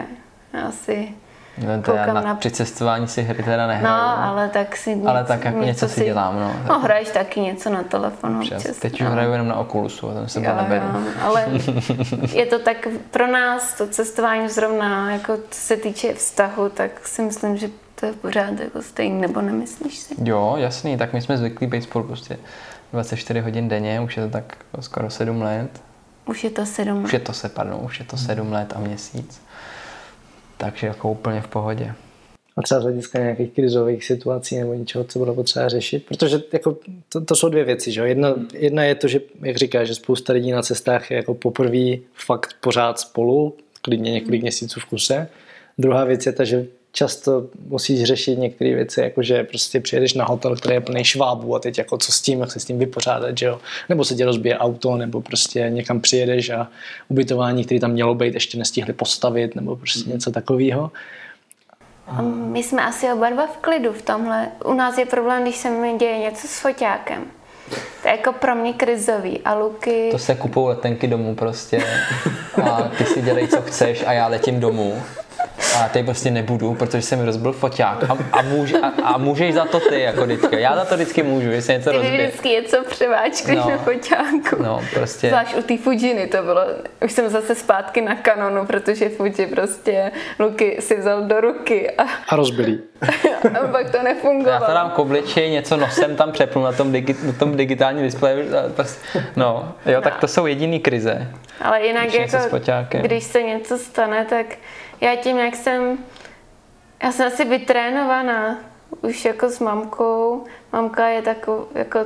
já si no, to já na, na... Při cestování si hry teda nehraju. No, ale tak si něco, Ale tak jako něco, něco si dělám, no. No, hraješ taky něco na telefonu občas. Teď už no. hraju jenom na Oculusu, a ten se jo, neberu. Ale je to tak pro nás, to cestování zrovna, jako co se týče vztahu, tak si myslím, že to je pořád jako stejný, nebo nemyslíš si? Jo, jasný, tak my jsme zvyklí být spolu prostě 24 hodin denně, už je to tak skoro 7 let. Už je to 7 let. Už je to se, pardon, už je to 7 let a měsíc. Takže jako úplně v pohodě. A třeba z hlediska nějakých krizových situací nebo něčeho, co bylo potřeba řešit? Protože jako to, to jsou dvě věci. Že? Jedna, jedna je to, že, jak říkáš, že spousta lidí na cestách je jako poprvé fakt pořád spolu, klidně několik měsíců v kuse. Druhá věc je ta, že často musíš řešit některé věci, jako že prostě přijedeš na hotel, který je plný švábů a teď jako co s tím, jak se s tím vypořádat, že jo? Nebo se ti rozbije auto, nebo prostě někam přijedeš a ubytování, které tam mělo být, ještě nestihli postavit, nebo prostě mm. něco takového. My jsme asi oba dva v klidu v tomhle. U nás je problém, když se mi děje něco s foťákem. To je jako pro mě krizový. A Luky... To se kupou letenky domů prostě. A ty si dělej, co chceš a já letím domů a teď prostě nebudu, protože jsem rozbil foťák a, a, může, a, a můžeš za to ty jako vždycky. Já za to vždycky můžu, jestli něco rozbije. Ty vždycky něco převáčkuješ no, na foťáku. No, prostě. Zvlášť u té Fujiny to bylo, už jsem zase zpátky na kanonu, protože Fuji prostě Luky si vzal do ruky. A, a rozbilý. a pak to nefungovalo. Já to dám kobliči, něco nosem tam přepnu na tom, digi, na tom digitálním displeji. No, jo, no. tak to jsou jediný krize. Ale jinak když jako, když se něco stane, tak já tím, jak jsem, já jsem asi vytrénovaná už jako s mamkou. Mamka je takovou, jako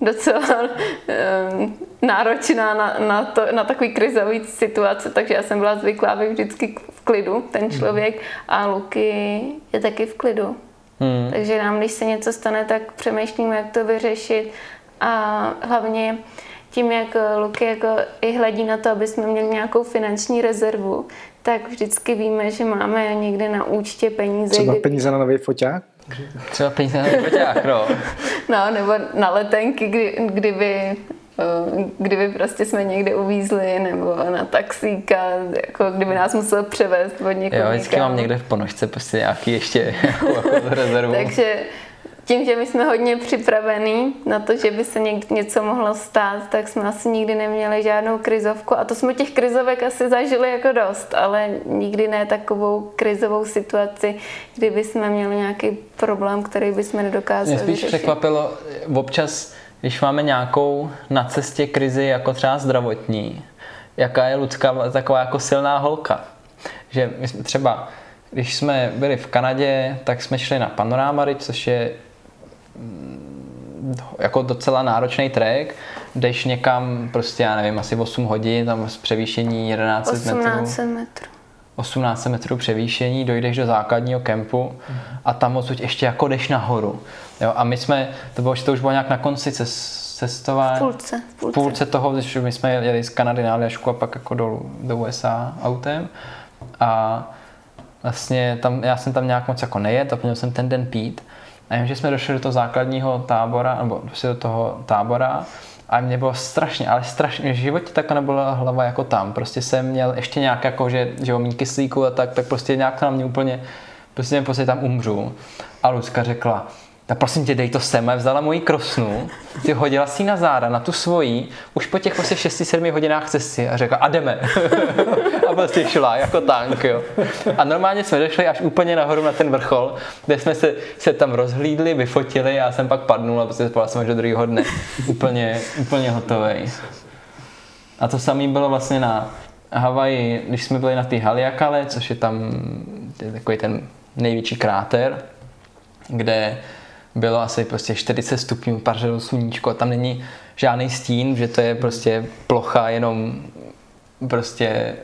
docela um, náročná na, na, to, na takový krizový situace, takže já jsem byla zvyklá být vždycky v klidu, ten hmm. člověk, a Luky je taky v klidu. Hmm. Takže nám, když se něco stane, tak přemýšlíme, jak to vyřešit a hlavně tím, jak Luky jako i hledí na to, aby jsme měli nějakou finanční rezervu, tak vždycky víme, že máme někde na účtě peníze. Třeba kdy... peníze na nový foťák? Třeba peníze na nový foťák, no. no, nebo na letenky, kdy, kdyby eh, kdyby prostě jsme někde uvízli, nebo na taxíka, jako kdyby nás musel převést od někoho. Jo, vždycky mám někde v ponožce prostě nějaký ještě jako, jako rezervu. Takže tím, že my jsme hodně připravení na to, že by se někdy něco mohlo stát, tak jsme asi nikdy neměli žádnou krizovku. A to jsme těch krizovek asi zažili jako dost, ale nikdy ne takovou krizovou situaci, kdyby jsme měli nějaký problém, který bychom nedokázali Mě spíš překvapilo, občas, když máme nějakou na cestě krizi, jako třeba zdravotní, jaká je Lucka taková jako silná holka. Že my jsme třeba když jsme byli v Kanadě, tak jsme šli na Panorámary, což je jako docela náročný trek, jdeš někam prostě, já nevím, asi 8 hodin, tam z převýšení 11 metrů. 18 metrů. 18 metrů převýšení, dojdeš do základního kempu a tam odsud ještě jako jdeš nahoru. Jo, a my jsme, to bylo, že to už bylo nějak na konci cestování. V půlce, v půlce. V půlce toho, když my jsme jeli z Kanady na Aljašku a pak jako dolů do USA autem. A vlastně tam, já jsem tam nějak moc jako nejet a měl jsem ten den pít. A vím, že jsme došli do toho základního tábora, nebo prostě do toho tábora a mě bylo strašně, ale strašně, v životě tak nebyla hlava jako tam. Prostě jsem měl ještě nějak jako, že, že jo, kyslíku a tak, tak prostě nějak na mě úplně, prostě, prostě tam umřu. A Lucka řekla, tak prosím tě, dej to sem. Vzala moji krosnu, ty hodila si na záda, na tu svoji, už po těch prostě 6-7 hodinách cesty a řekla, a jdeme. a prostě šla jako tank, jo. A normálně jsme došli až úplně nahoru na ten vrchol, kde jsme se, se tam rozhlídli, vyfotili, já jsem pak padnul a prostě spal jsem až do druhého dne. Úplně, úplně hotový. A to samé bylo vlastně na Havaji, když jsme byli na té Haliakale, což je tam je takový ten největší kráter, kde bylo asi prostě 40 stupňů, pařilo sluníčko, tam není žádný stín, že to je prostě plocha, jenom prostě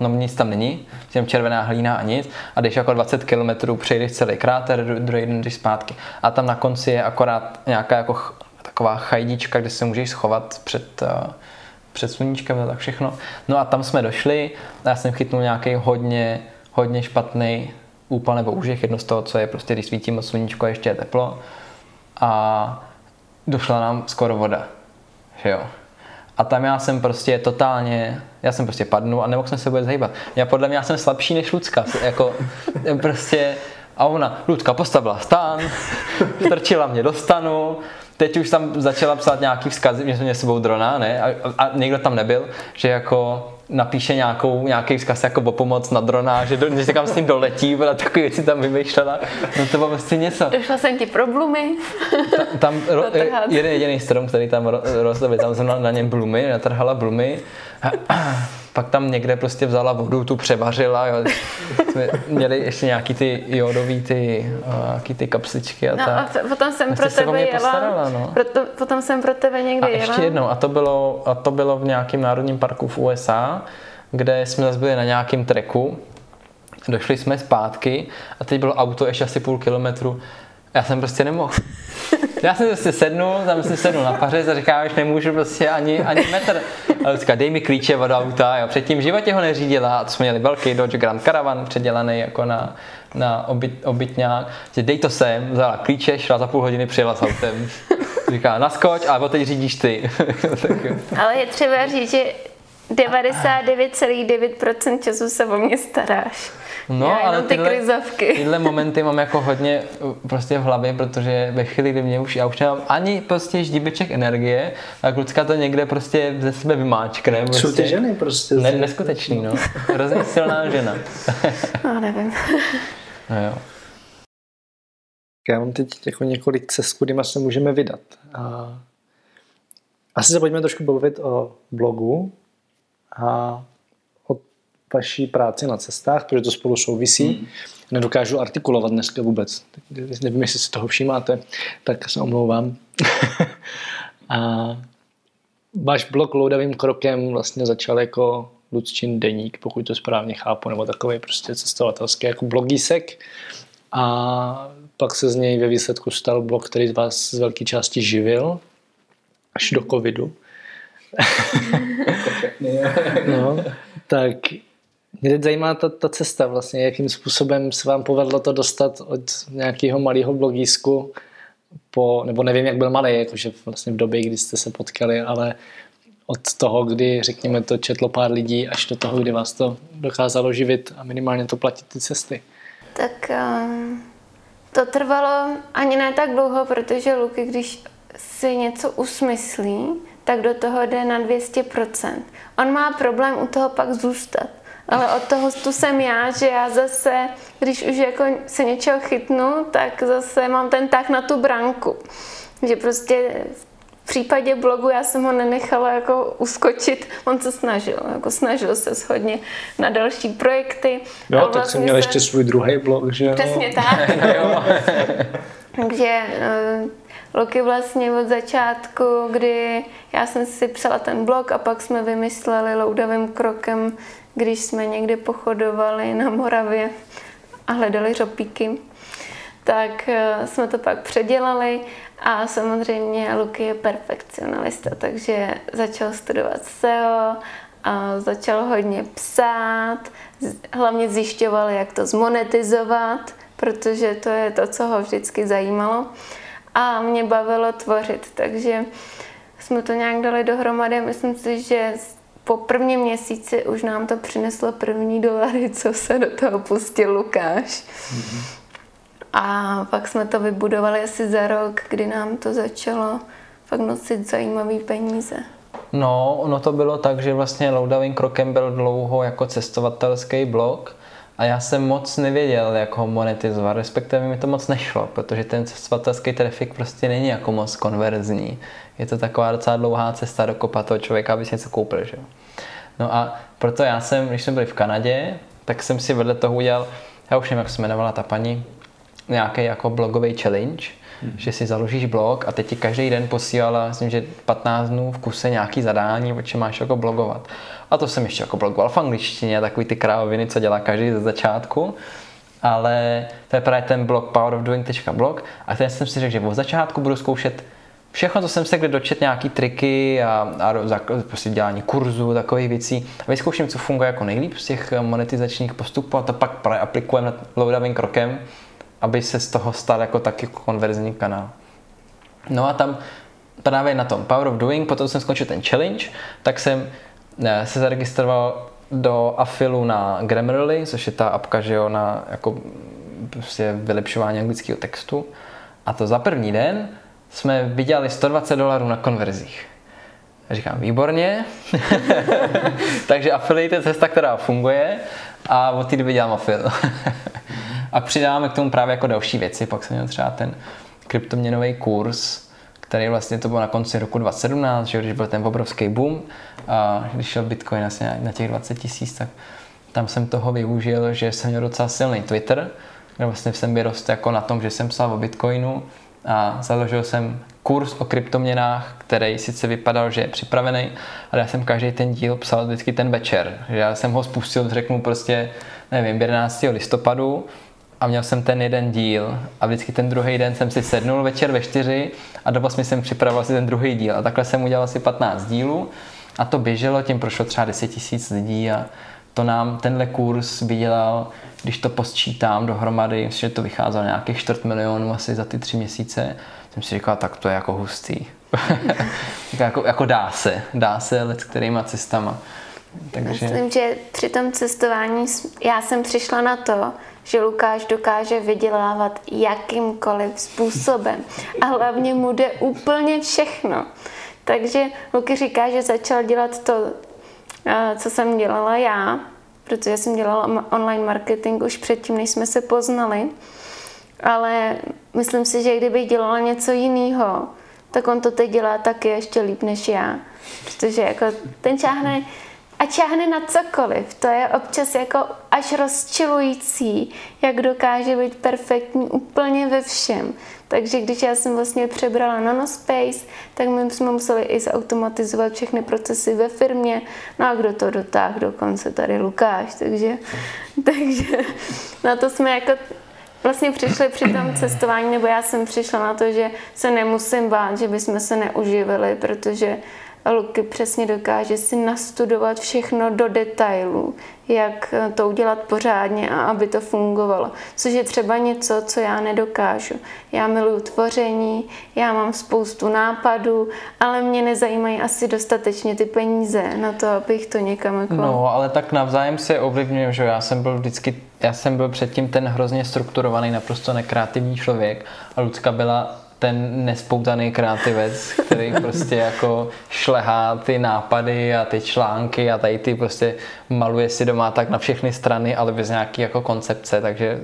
no nic tam není, jenom červená hlína a nic a když jako 20 km přejdeš celý kráter, druhý den jdeš zpátky a tam na konci je akorát nějaká jako ch- taková chajdička, kde se můžeš schovat před, uh, před sluníčkem a tak všechno. No a tam jsme došli a já jsem chytnul nějaký hodně, hodně špatný úpal nebo úžek, jedno z toho, co je prostě, když svítí moc sluníčko a ještě je teplo a došla nám skoro voda, že jo. A tam já jsem prostě totálně, já jsem prostě padnul a nemohl jsem se vůbec zahýbat. Já podle mě já jsem slabší než Lucka, jako prostě a ona, Lucka postavila stan, strčila mě do stanu, teď už tam začala psát nějaký vzkazy, že jsme sebou drona, ne? A, a, někdo tam nebyl, že jako napíše nějakou, nějaký vzkaz jako o pomoc na drona, že, do, že kam s ním doletí, a takové věci tam vymýšlela. No to bylo prostě něco. Došla jsem ti pro blumy. Ta, tam ro, jeden jediný strom, který tam rostl, tam jsem na, na něm blumy, natrhala blumy. Pak tam někde prostě vzala vodu, tu převařila, jo. Jsme měli ještě nějaký ty jodový ty, nějaký ty kapsličky a no, tak. A potom jsem pro tebe jela, postarala, no. proto, potom jsem pro tebe někde a jela. ještě jednou, a to bylo, a to bylo v nějakém národním parku v USA, kde jsme zase byli na nějakém treku, došli jsme zpátky a teď bylo auto ještě asi půl kilometru já jsem prostě nemohl. Já jsem prostě sednul, tam jsem sednul na pařez a říkám, že nemůžu prostě ani, ani metr. A říká, dej mi klíče od auta. Jo. Předtím v životě ho neřídila. A to jsme měli velký Dodge Grand Caravan předělaný jako na, na obyt, obytňák. Že dej to sem, vzala klíče, šla za půl hodiny, přijela s autem. Říká, naskoč, a teď řídíš ty. Ale je třeba říct, že 99,9% času se o mě staráš. No, Já ale ty tyhle, krizovky. Tyhle momenty mám jako hodně uh, prostě v hlavě, protože ve chvíli, kdy mě už, já už nemám ani prostě ždíbeček energie, a klucka to někde prostě ze sebe vymáčkne. Prostě. Jsou ty ženy prostě. Ne, neskutečný, no. Hrozně silná žena. no, nevím. no jo. Já mám teď jako několik cest, kudy se můžeme vydat. A asi se pojďme trošku bavit o blogu a vaší práci na cestách, protože to spolu souvisí. Hmm. Nedokážu artikulovat dneska vůbec. Nevím, jestli si toho všímáte, tak se omlouvám. a váš blog loudavým krokem vlastně začal jako Lucčin deník, pokud to správně chápu, nebo takový prostě cestovatelský jako blogísek. A pak se z něj ve výsledku stal blog, který vás z velké části živil, až do covidu. no, tak mě teď zajímá ta, ta cesta vlastně, jakým způsobem se vám povedlo to dostat od nějakého malého blogísku po, nebo nevím, jak byl malý, jakože vlastně v době, kdy jste se potkali, ale od toho, kdy, řekněme, to četlo pár lidí, až do toho, kdy vás to dokázalo živit a minimálně to platit ty cesty. Tak um, to trvalo ani ne tak dlouho, protože Luky, když si něco usmyslí, tak do toho jde na 200%. On má problém u toho pak zůstat. Ale od toho tu jsem já, že já zase, když už jako se něčeho chytnu, tak zase mám ten tak na tu branku. Že prostě v případě blogu já jsem ho nenechala jako uskočit, on se snažil, jako snažil se shodně na další projekty. Jo, tak vlastně jsem měl se... ještě svůj druhý blog, že Přesně tak. Takže uh, Loki vlastně od začátku, kdy já jsem si psala ten blog a pak jsme vymysleli loudavým krokem když jsme někde pochodovali na Moravě a hledali řopíky, tak eh, jsme to pak předělali a samozřejmě Luky je perfekcionalista, takže začal studovat SEO, a začal hodně psát, hlavně zjišťoval, jak to zmonetizovat, protože to je to, co ho vždycky zajímalo. A mě bavilo tvořit, takže jsme to nějak dali dohromady. Myslím si, že po prvním měsíci už nám to přineslo první dolary, co se do toho pustil Lukáš. Mm-hmm. A pak jsme to vybudovali asi za rok, kdy nám to začalo fakt nosit zajímavé peníze. No, ono to bylo tak, že vlastně Loudavým krokem byl dlouho jako cestovatelský blog a já jsem moc nevěděl, jak ho monetizovat, respektive mi to moc nešlo, protože ten cestovatelský trafik prostě není jako moc konverzní. Je to taková docela dlouhá cesta dokopat toho člověka, aby si něco koupil, že? No a proto já jsem, když jsme byli v Kanadě, tak jsem si vedle toho udělal, já už nevím, jak se jmenovala ta paní, nějaký jako blogový challenge, hmm. že si založíš blog a teď ti každý den posílala, myslím, že 15 dnů v kuse nějaký zadání, o čem máš jako blogovat. A to jsem ještě jako blogoval v angličtině, takový ty krávoviny, co dělá každý ze začátku. Ale to je právě ten blog powerofdoing.blog a ten jsem si řekl, že od začátku budu zkoušet všechno, co jsem se kde dočet, nějaký triky a, a prostě dělání kurzu, takových věcí. A vyzkouším, co funguje jako nejlíp z těch monetizačních postupů a to pak aplikujeme loadavým krokem, aby se z toho stal jako taky konverzní kanál. No a tam právě na tom Power of Doing, potom jsem skončil ten challenge, tak jsem eh, se zaregistroval do afilu na Grammarly, což je ta apka, že jo, na jako prostě vylepšování anglického textu. A to za první den jsme vydělali 120 dolarů na konverzích. A říkám, výborně. Takže affiliate je cesta, která funguje a od té doby dělám afil. a přidáváme k tomu právě jako další věci. Pak jsem měl třeba ten kryptoměnový kurz, který vlastně to bylo na konci roku 2017, že když byl ten obrovský boom a když šel Bitcoin asi na těch 20 tisíc, tak tam jsem toho využil, že jsem měl docela silný Twitter, kde vlastně jsem vyrost jako na tom, že jsem psal o Bitcoinu a založil jsem kurz o kryptoměnách, který sice vypadal, že je připravený, ale já jsem každý ten díl psal vždycky ten večer. Že já jsem ho spustil, řeknu prostě, nevím, 11. listopadu a měl jsem ten jeden díl a vždycky ten druhý den jsem si sednul večer ve čtyři a do 8 jsem připravoval si ten druhý díl a takhle jsem udělal asi 15 dílů a to běželo, tím prošlo třeba 10 tisíc lidí a to nám tenhle kurz vydělal, když to posčítám dohromady, myslím, že to vycházelo nějakých čtvrt milionů asi za ty tři měsíce, jsem si říkal, tak to je jako hustý. jako, jako dá se, dá se let s kterýma cestama. Takže... Myslím, že při tom cestování já jsem přišla na to, že Lukáš dokáže vydělávat jakýmkoliv způsobem a hlavně mu jde úplně všechno. Takže Luky říká, že začal dělat to, eh, co jsem dělala já, protože jsem dělala online marketing už předtím, než jsme se poznali. Ale myslím si, že kdyby dělala něco jiného, tak on to teď dělá taky ještě líp než já. Protože jako ten čáhne, a čáhne na cokoliv. To je občas jako až rozčilující, jak dokáže být perfektní úplně ve všem. Takže když já jsem vlastně přebrala Nanospace, tak my jsme museli i zautomatizovat všechny procesy ve firmě. No a kdo to dotáhl dokonce tady Lukáš, takže, takže na to jsme jako vlastně přišli při tom cestování, nebo já jsem přišla na to, že se nemusím bát, že bychom se neuživili, protože Luky přesně dokáže si nastudovat všechno do detailů, jak to udělat pořádně a aby to fungovalo. Což je třeba něco, co já nedokážu. Já miluju tvoření, já mám spoustu nápadů, ale mě nezajímají asi dostatečně ty peníze na to, abych to někam jako... No, ale tak navzájem se ovlivňujem, že já jsem byl vždycky, já jsem byl předtím ten hrozně strukturovaný, naprosto nekreativní člověk a Lucka byla ten nespoutaný kreativec, který prostě jako šlehá ty nápady a ty články a tady ty prostě maluje si doma tak na všechny strany, ale bez nějaký jako koncepce, takže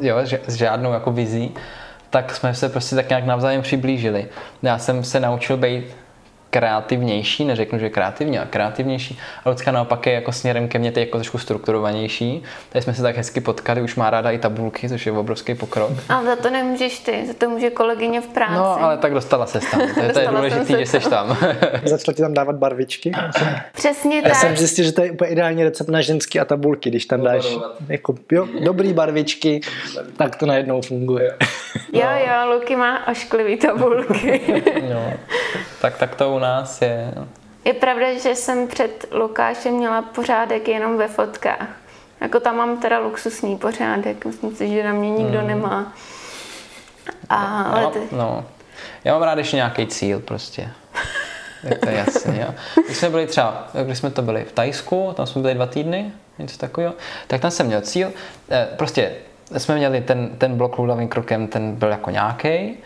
jo, s žádnou jako vizí, tak jsme se prostě tak nějak navzájem přiblížili. Já jsem se naučil být kreativnější, neřeknu, že kreativní, ale kreativnější. A Lucka naopak je jako směrem ke mně teď jako trošku strukturovanější. Tady jsme se tak hezky potkali, už má ráda i tabulky, což je obrovský pokrok. A za to nemůžeš ty, za to může kolegyně v práci. No, ale tak dostala se tam. To je, to je důležité, že jsi tam. Začala ti tam dávat barvičky? Přesně Já tak. jsem zjistil, že to je úplně ideální recept na ženský a tabulky, když tam dáš jako, jo, dobrý barvičky, tak to najednou funguje. Jo, jo, Luky má ošklivý tabulky. jo. Tak, tak to u nás je. Je pravda, že jsem před Lukášem měla pořádek jenom ve fotkách. Jako tam mám teda luxusní pořádek, myslím si, že na mě nikdo hmm. nemá. A, ale ty... no. Já mám rád ještě nějaký cíl prostě. Je to jasně, jo. Když jsme byli třeba, když jsme to byli v Tajsku, tam jsme byli dva týdny, něco takového, tak tam jsem měl cíl, eh, prostě jsme měli ten, ten blok lůdavým krokem, ten byl jako nějaký,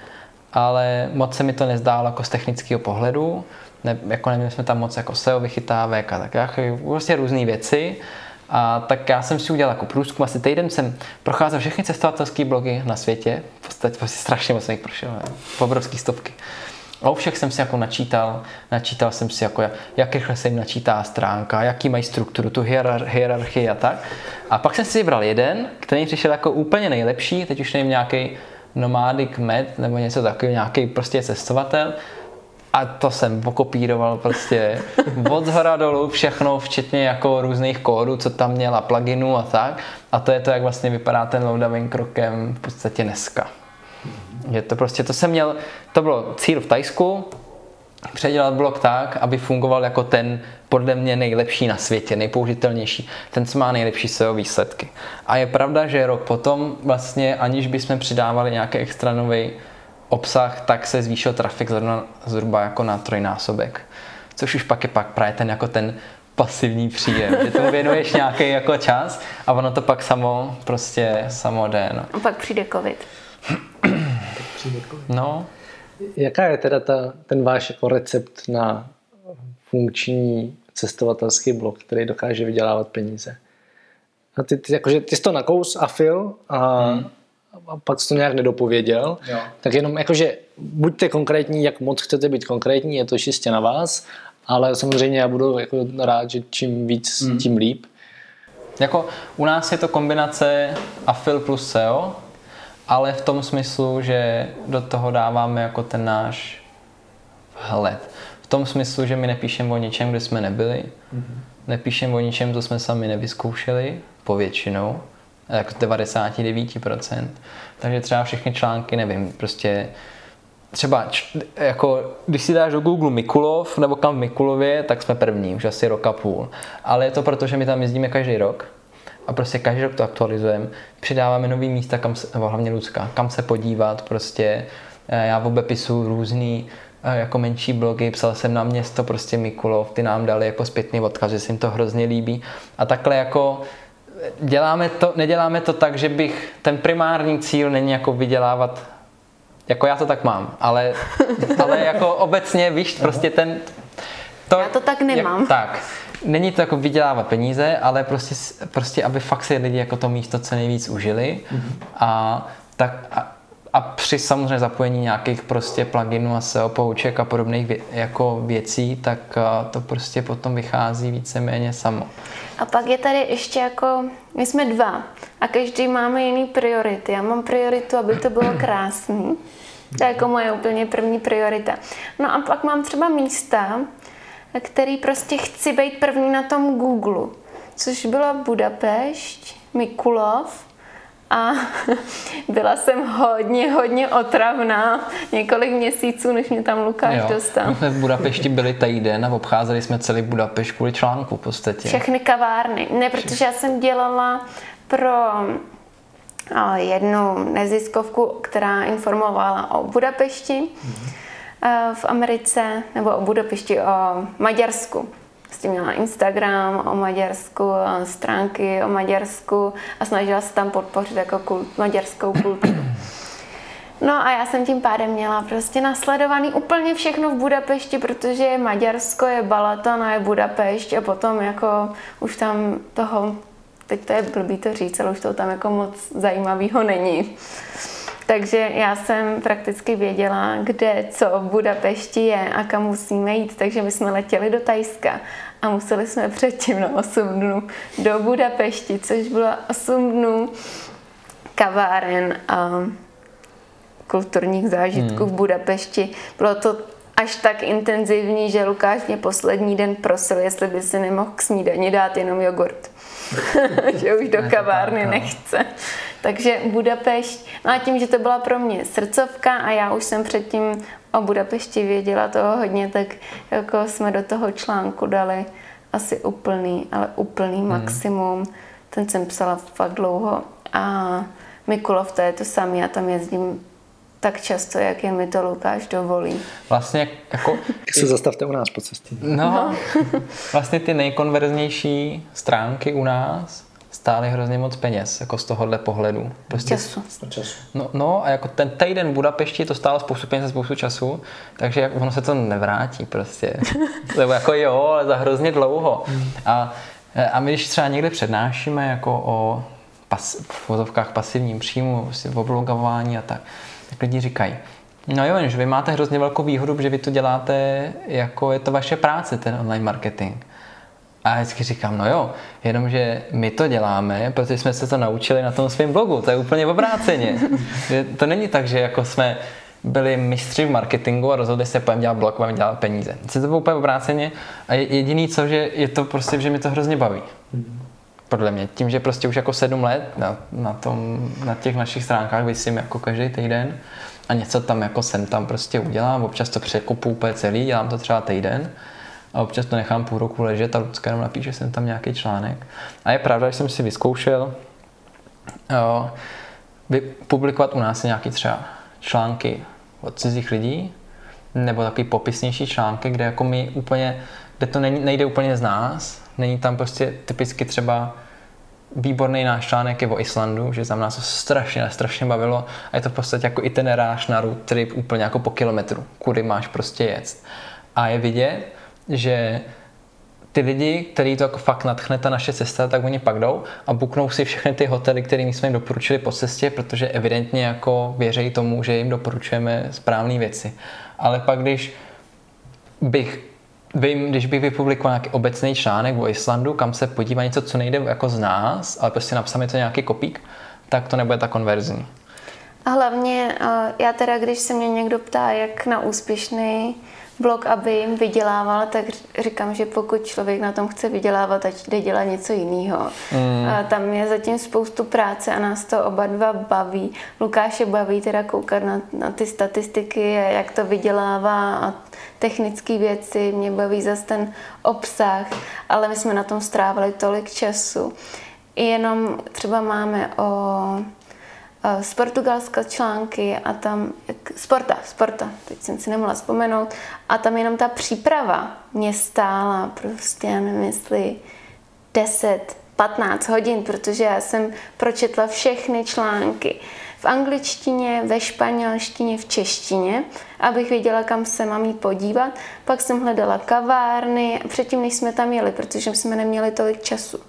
ale moc se mi to nezdálo jako z technického pohledu ne, jako neměli jsme tam moc jako SEO vychytávek a tak, jako prostě různé věci. A tak já jsem si udělal jako průzkum, asi týden jsem procházel všechny cestovatelské blogy na světě, v podstatě prostě strašně moc jsem jich prošel, ne? obrovský stovky. A u všech jsem si jako načítal, načítal jsem si jako, jak rychle se jim načítá stránka, jaký mají strukturu, tu hierar- hierarchii a tak. A pak jsem si vybral jeden, který přišel jako úplně nejlepší, teď už nevím nějaký Nomadic Med nebo něco takového, nějaký prostě cestovatel. A to jsem pokopíroval prostě od zhora dolů všechno, včetně jako různých kódů, co tam měla, pluginů a tak. A to je to, jak vlastně vypadá ten loadavým krokem v podstatě dneska. Je to prostě, to jsem měl, to bylo cíl v Tajsku, předělat blok tak, aby fungoval jako ten podle mě nejlepší na světě, nejpoužitelnější, ten, co má nejlepší SEO výsledky. A je pravda, že rok potom vlastně, aniž bychom přidávali nějaký extra nový obsah, tak se zvýšil trafik zhruba, zhruba jako na trojnásobek. Což už pak je pak právě ten jako ten pasivní příjem, že tomu věnuješ nějaký jako čas a ono to pak samo prostě samo jde. No. A pak přijde covid. No, Jaká je teda ta, ten váš jako recept na funkční cestovatelský blog, který dokáže vydělávat peníze? A ty, ty, jakože, ty jsi to nakous a fil a, hmm. a pak jsi to nějak nedopověděl, Jo. tak jenom jakože buďte konkrétní, jak moc chcete být konkrétní, je to čistě na vás, ale samozřejmě já budu jako rád, že čím víc, hmm. tím líp. Jako u nás je to kombinace AFIL plus SEO, ale v tom smyslu, že do toho dáváme jako ten náš vhled. V tom smyslu, že my nepíšeme o ničem, kde jsme nebyli, mm-hmm. nepíšeme o ničem, co jsme sami nevyzkoušeli, povětšinou, jako 99%. Takže třeba všechny články, nevím, prostě třeba, č- jako, když si dáš do Google Mikulov nebo kam v Mikulově, tak jsme první, už asi rok a půl. Ale je to proto, že my tam jezdíme každý rok a prostě každý rok to aktualizujeme, přidáváme nový místa, kam se, nebo hlavně Lucka, kam se podívat, prostě eh, já v obepisu různý eh, jako menší blogy, psal jsem na město prostě Mikulov, ty nám dali jako zpětný odkaz, že se jim to hrozně líbí a takhle jako děláme to, neděláme to tak, že bych, ten primární cíl není jako vydělávat jako já to tak mám, ale, ale jako obecně, víš, prostě ten... To, já to tak nemám. Jak, tak. Není to jako vydělávat peníze, ale prostě, prostě aby fakt si lidi jako to místo co nejvíc užili mm-hmm. a, tak, a, a při samozřejmě zapojení nějakých prostě pluginů a SEO pouček a podobných vě, jako věcí, tak to prostě potom vychází víceméně samo. A pak je tady ještě jako, my jsme dva a každý máme jiný priority. Já mám prioritu, aby to bylo krásný. To je jako moje úplně první priorita. No a pak mám třeba místa, který prostě chci být první na tom Google, což byla Budapešť, Mikulov, a byla jsem hodně, hodně otravná několik měsíců, než mě tam Lukáš jo. dostal. My jsme v Budapešti byli týden a obcházeli jsme celý Budapešť kvůli článku v podstatě. Všechny kavárny. Ne, protože já jsem dělala pro jednu neziskovku, která informovala o Budapešti mm-hmm. V Americe, nebo o Budapešti, o Maďarsku. S tím měla Instagram o Maďarsku, stránky o Maďarsku a snažila se tam podpořit jako kult, maďarskou kulturu. No a já jsem tím pádem měla prostě nasledovaný úplně všechno v Budapešti, protože Maďarsko je Balaton a je Budapešť a potom jako už tam toho teď to je blbý to říct, ale už to tam jako moc zajímavého není. Takže já jsem prakticky věděla, kde co v Budapešti je a kam musíme jít, takže my jsme letěli do Tajska a museli jsme předtím na 8 dnů do Budapešti, což bylo 8 dnů kaváren a kulturních zážitků hmm. v Budapešti. Bylo to až tak intenzivní, že Lukáš mě poslední den prosil, jestli by si nemohl k snídani dát jenom jogurt. že už do kavárny nechce. Takže Budapešť, no a tím, že to byla pro mě srdcovka a já už jsem předtím o Budapešti věděla toho hodně, tak jako jsme do toho článku dali asi úplný, ale úplný hmm. maximum. Ten jsem psala fakt dlouho a Mikulov to je to samé, já tam jezdím tak často, jak je mi to Lukáš dovolí. Vlastně jako... Tak se zastavte u nás po cestě. No, vlastně ty nejkonverznější stránky u nás stály hrozně moc peněz, jako z tohohle pohledu. Prostě, času. času. No, no, a jako ten týden v Budapešti to stálo spoustu peněz a spoustu času, takže jak ono se to nevrátí prostě. Nebo jako jo, ale za hrozně dlouho. A, a my když třeba někde přednášíme jako o pas, v vozovkách pasivním příjmu, prostě v oblogování a tak, tak lidi říkají, No jo, že vy máte hrozně velkou výhodu, že vy to děláte, jako je to vaše práce, ten online marketing. A já vždycky říkám, no jo, jenomže my to děláme, protože jsme se to naučili na tom svém blogu, to je úplně obráceně. to není tak, že jako jsme byli mistři v marketingu a rozhodli se, pojďme dělat blog, pojďme dělat peníze. Se to bylo úplně obráceně a jediný co, že je to prostě, že mi to hrozně baví. Podle mě. Tím, že prostě už jako sedm let na, na, tom, na těch našich stránkách vysím jako každý týden a něco tam jako sem tam prostě udělám, občas to překupu úplně celý, dělám to třeba týden a občas to nechám půl roku ležet a Lucka jenom napíše jsem tam nějaký článek. A je pravda, že jsem si vyzkoušel jo, publikovat u nás nějaký třeba články od cizích lidí, nebo takový popisnější články, kde jako my úplně, kde to nejde úplně z nás, není tam prostě typicky třeba výborný náš článek je o Islandu, že tam nás to strašně, strašně bavilo a je to v podstatě jako itinerář na road trip úplně jako po kilometru, kudy máš prostě jet. A je vidět, že ty lidi, který to jako fakt natchne ta naše cesta, tak oni pak jdou a buknou si všechny ty hotely, které jsme jim doporučili po cestě, protože evidentně jako věří tomu, že jim doporučujeme správné věci. Ale pak, když bych vím, když bych vypublikoval nějaký obecný článek o Islandu, kam se podívá něco, co nejde jako z nás, ale prostě napsal mi to nějaký kopík, tak to nebude tak konverzní. A hlavně, eh, já teda, když se mě někdo ptá, jak na úspěšný blog, aby jim vydělával, tak říkám, že pokud člověk na tom chce vydělávat, ať jde dělat něco jiného. Mm. A tam je zatím spoustu práce a nás to oba dva baví. Lukáše baví teda koukat na, na ty statistiky, jak to vydělává a technické věci, mě baví zase ten obsah, ale my jsme na tom strávili tolik času. Jenom třeba máme o z Portugalska články a tam, sporta, sporta, teď jsem si nemohla vzpomenout, a tam jenom ta příprava mě stála prostě, já nevím, jestli 10, 15 hodin, protože já jsem pročetla všechny články v angličtině, ve španělštině, v češtině, abych věděla, kam se mám jít podívat. Pak jsem hledala kavárny, předtím, než jsme tam jeli, protože jsme neměli tolik času.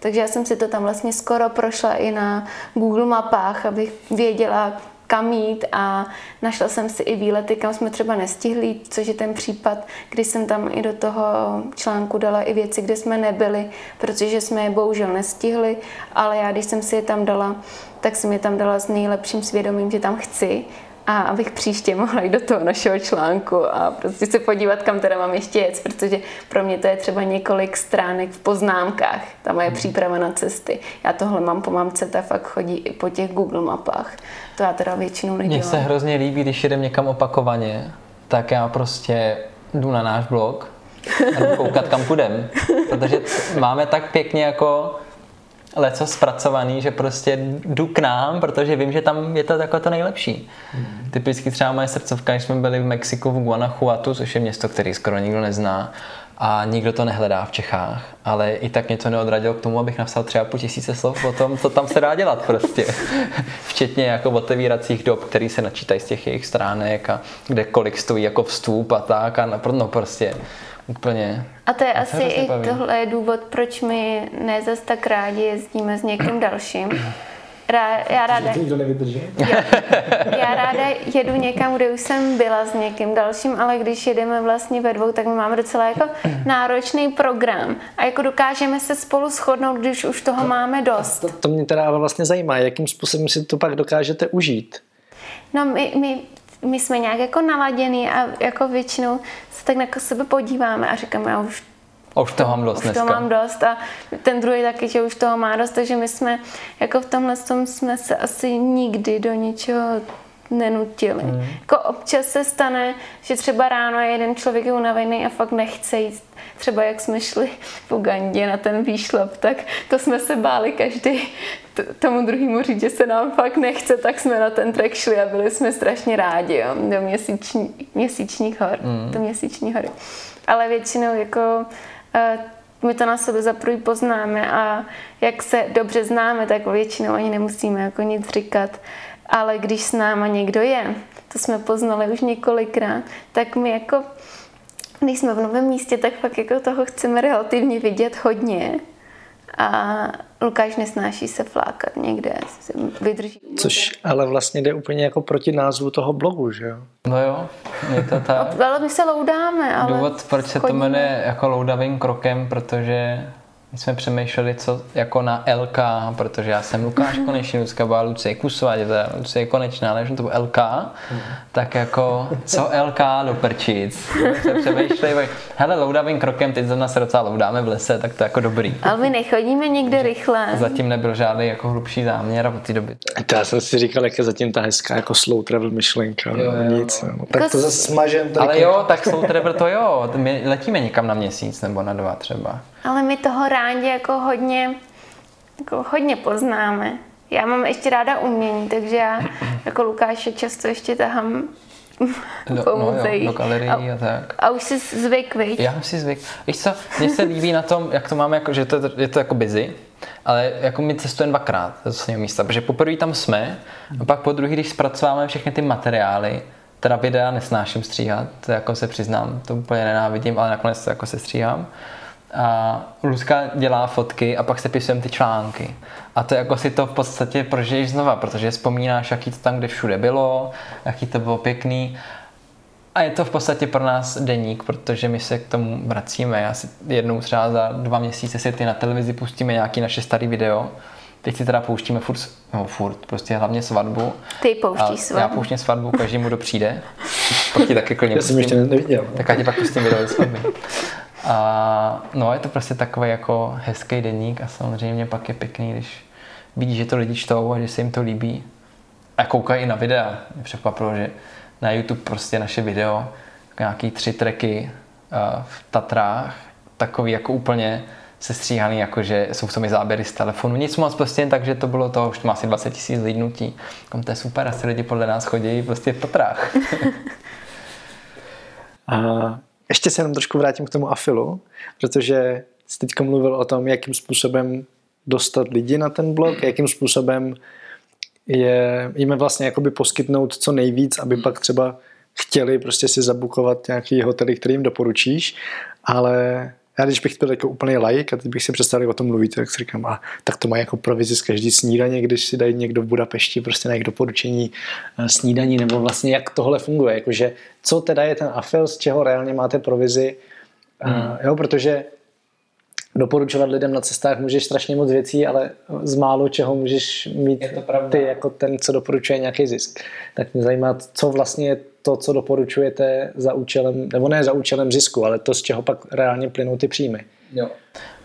Takže já jsem si to tam vlastně skoro prošla i na Google mapách, abych věděla, kam jít a našla jsem si i výlety, kam jsme třeba nestihli, což je ten případ, kdy jsem tam i do toho článku dala i věci, kde jsme nebyli, protože jsme je bohužel nestihli, ale já, když jsem si je tam dala, tak jsem je tam dala s nejlepším svědomím, že tam chci a abych příště mohla jít do toho našeho článku a prostě se podívat, kam teda mám ještě jet, protože pro mě to je třeba několik stránek v poznámkách, ta moje hmm. příprava na cesty. Já tohle mám po mamce, ta fakt chodí i po těch Google mapách. To já teda většinou nedělám. Mně se hrozně líbí, když jedem někam opakovaně, tak já prostě jdu na náš blog a jdu koukat, kam půjdem. Protože máme tak pěkně jako leco zpracovaný, že prostě jdu k nám, protože vím, že tam je to jako to nejlepší. Mm. Typicky třeba moje srdcovka, když jsme byli v Mexiku v Guanajuatu, což je město, který skoro nikdo nezná, a nikdo to nehledá v Čechách, ale i tak mě to neodradilo k tomu, abych napsal třeba po tisíce slov o tom, co tam se dá dělat prostě. Včetně jako otevíracích dob, které se načítají z těch jejich stránek a kde kolik stojí jako vstup a tak a no prostě Úplně. A to je a asi i tohle je důvod, proč my ne zas tak rádi jezdíme s někým dalším. Rá, já ráda, to nevydrží. já ráda jedu někam, kde už jsem byla s někým dalším, ale když jedeme vlastně ve dvou, tak my máme docela jako náročný program a jako dokážeme se spolu shodnout, když už toho máme dost. To, to mě teda vlastně zajímá, jakým způsobem si to pak dokážete užít. No my, my my jsme nějak jako naladěný a jako většinou se tak na sebe podíváme a říkáme, já už a už toho mám dost už dneska. toho mám dost a ten druhý taky, že už toho má dost, takže my jsme jako v tomhle tom jsme se asi nikdy do ničeho nenutili. Mm. Jako občas se stane, že třeba ráno je jeden člověk je unavený a fakt nechce jít. Třeba jak jsme šli v Ugandě na ten výšlap, tak to jsme se báli každý tomu druhému říct, že se nám fakt nechce, tak jsme na ten trek šli a byli jsme strašně rádi jo, do měsíční, měsíčních hor, mm. do měsíční hory. Ale většinou jako my to na sebe za prvý poznáme a jak se dobře známe, tak většinou ani nemusíme jako nic říkat. Ale když s náma někdo je, to jsme poznali už několikrát, tak my jako, když jsme v novém místě, tak fakt jako toho chceme relativně vidět hodně. A Lukáš nesnáší se flákat někde, vydrží. Což ale vlastně jde úplně jako proti názvu toho blogu, že jo? No jo, je to tak. Ale my se loudáme, ale... Důvod, proč se to jmenuje jako loudavým krokem, protože my jsme přemýšleli, co jako na LK, protože já jsem Lukáš Konečný, Lucka byla Lucie Kusová, teda Lucie Konečná, ale že to byl LK, mm. tak jako co LK do prčic. jsme přemýšleli, hele, loudavým krokem, teď zrovna se docela loudáme v lese, tak to je jako dobrý. Ale my nechodíme nikde rychle. Zatím nebyl žádný jako hlubší záměr a od té doby. To já jsem si říkal, jak je zatím ta hezká jako slow travel myšlenka. Jo, jo, Nic, no. Tak to zase smažem. Ale jo, tak slow travel to jo, my letíme někam na měsíc nebo na dva třeba. Ale my toho rádi jako hodně, jako hodně poznáme. Já mám ještě ráda umění, takže já jako Lukáše často ještě tahám do, po no jo, do galerií a, a, tak. A už jsi zvyk, viď? Já si zvyk. Víš co, mně se líbí na tom, jak to máme, jako, že to, je to jako busy, ale jako my cestujeme dvakrát do svého místa, protože poprvé tam jsme, a pak po druhý, když zpracováme všechny ty materiály, teda videa nesnáším stříhat, to jako se přiznám, to úplně nenávidím, ale nakonec to jako se stříhám a Luzka dělá fotky a pak se pisujeme ty články. A to jako si to v podstatě prožiješ znova, protože vzpomínáš, jaký to tam kde všude bylo, jaký to bylo pěkný. A je to v podstatě pro nás deník, protože my se k tomu vracíme. Já si jednou třeba za dva měsíce si ty na televizi pustíme nějaký naše starý video. Teď si teda pouštíme furt, no furt, prostě hlavně svatbu. Ty pouštíš svatbu. Já pouštím svatbu každému, kdo přijde. Pak ti taky klidně Já jsem ještě neviděl. Tak já ti pak pustím video svatby. A no je to prostě takový jako hezký deník a samozřejmě pak je pěkný, když vidíš, že to lidi čtou a že se jim to líbí. A koukají i na videa. Mě překvapilo, že na YouTube prostě naše video, nějaký tři tracky uh, v Tatrách, takový jako úplně sestříhaný, jako že jsou v tom i záběry z telefonu. Nic moc prostě jen tak, že to bylo to, už to má asi 20 tisíc lidnutí. Kom to je super, asi lidi podle nás chodí prostě v Tatrách. a ještě se jenom trošku vrátím k tomu afilu, protože jsi teď mluvil o tom, jakým způsobem dostat lidi na ten blog, jakým způsobem je, jim vlastně jakoby poskytnout co nejvíc, aby pak třeba chtěli prostě si zabukovat nějaký hotely, který jim doporučíš, ale já když bych byl jako úplný like a teď bych si představil, o tom mluvíte, tak si říkám, a tak to má jako provizi z každý snídaně, když si dají někdo v Budapešti prostě na jejich doporučení eh, snídaní, nebo vlastně jak tohle funguje, jakože co teda je ten afil, z čeho reálně máte provizi, hmm. jo, protože doporučovat lidem na cestách můžeš strašně moc věcí, ale z málo čeho můžeš mít ty jako ten, co doporučuje nějaký zisk. Tak mě zajímá, co vlastně je to, co doporučujete za účelem, nebo ne za účelem zisku, ale to, z čeho pak reálně plynou ty příjmy. Jo.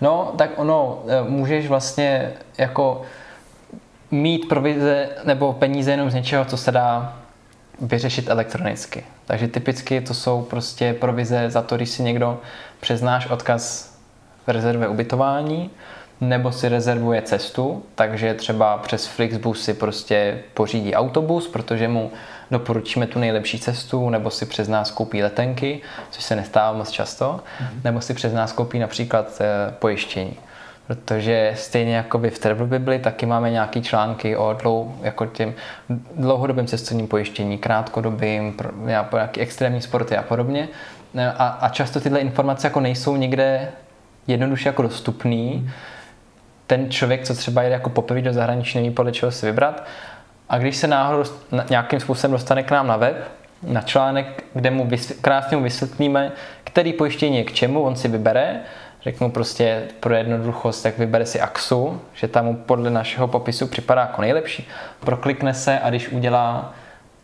No, tak ono, e, můžeš vlastně jako mít provize nebo peníze jenom z něčeho, co se dá vyřešit elektronicky. Takže typicky to jsou prostě provize za to, když si někdo přeznáš odkaz rezervuje ubytování, nebo si rezervuje cestu, takže třeba přes Flixbus si prostě pořídí autobus, protože mu doporučíme tu nejlepší cestu, nebo si přes nás koupí letenky, což se nestává moc často, mm-hmm. nebo si přes nás koupí například e, pojištění. Protože stejně jako by v Travel Bibli taky máme nějaké články o dlou, jako těm dlouhodobém cestovním pojištění, krátkodobým, nějaký extrémní sporty a podobně. E, a, a často tyhle informace jako nejsou nikde jednoduše jako dostupný. Ten člověk, co třeba jde jako poprvé do zahraničí, neví podle čeho si vybrat. A když se náhodou nějakým způsobem dostane k nám na web, na článek, kde mu krásně mu vysvětlíme, který pojištění je k čemu, on si vybere, řeknu prostě pro jednoduchost, tak vybere si AXu, že tam mu podle našeho popisu připadá jako nejlepší, proklikne se a když udělá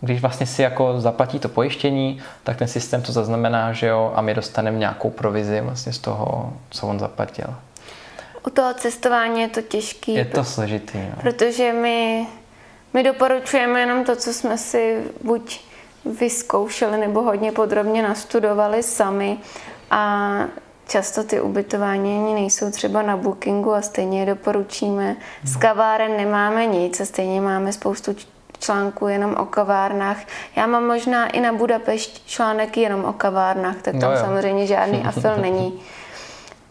když vlastně si jako zaplatí to pojištění, tak ten systém to zaznamená, že jo, a my dostaneme nějakou provizi vlastně z toho, co on zaplatil. U toho cestování je to těžký. Je to složitý, no. Protože my, my doporučujeme jenom to, co jsme si buď vyzkoušeli nebo hodně podrobně nastudovali sami a často ty ubytování ani nejsou třeba na bookingu a stejně je doporučíme. Z kaváren nemáme nic a stejně máme spoustu článku jenom o kavárnách. Já mám možná i na Budapešť článek jenom o kavárnách, tak tam no samozřejmě žádný afil není.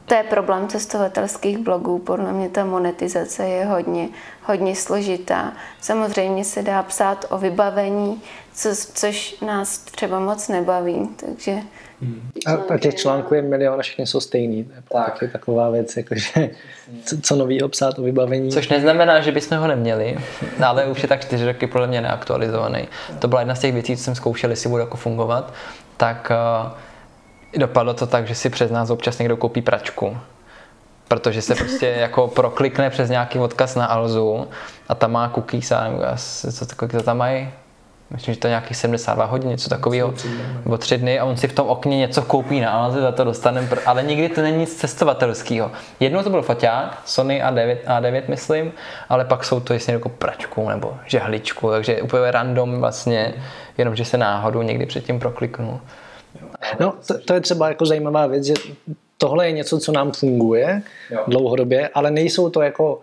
to je problém cestovatelských blogů. Podle mě ta monetizace je hodně, hodně složitá. Samozřejmě se dá psát o vybavení, co, což nás třeba moc nebaví, takže... Hmm. A, a těch článků je milion a všechny jsou stejný. Tak. je taková věc, jakože co, co novýho psát o vybavení. Což neznamená, že bychom ho neměli, ale už je tak čtyři roky podle mě neaktualizovaný. To byla jedna z těch věcí, co jsem zkoušel, jestli bude jako fungovat. Tak uh, dopadlo to tak, že si přes nás občas někdo koupí pračku. Protože se prostě jako proklikne přes nějaký odkaz na Alzu a tam má cookies a co, co, co tam mají? Myslím, že to je nějakých 72 hodin, něco takového, nebo tři dny a on si v tom okně něco koupí na Alze, za to dostaneme, ale nikdy to není nic cestovatelského. Jednou to byl foťák, Sony A9, A9 myslím, ale pak jsou to jestli jako pračku nebo žehličku, takže úplně random vlastně, jenom že se náhodou někdy předtím prokliknu. No, to, to je třeba jako zajímavá věc, že tohle je něco, co nám funguje jo. dlouhodobě, ale nejsou to jako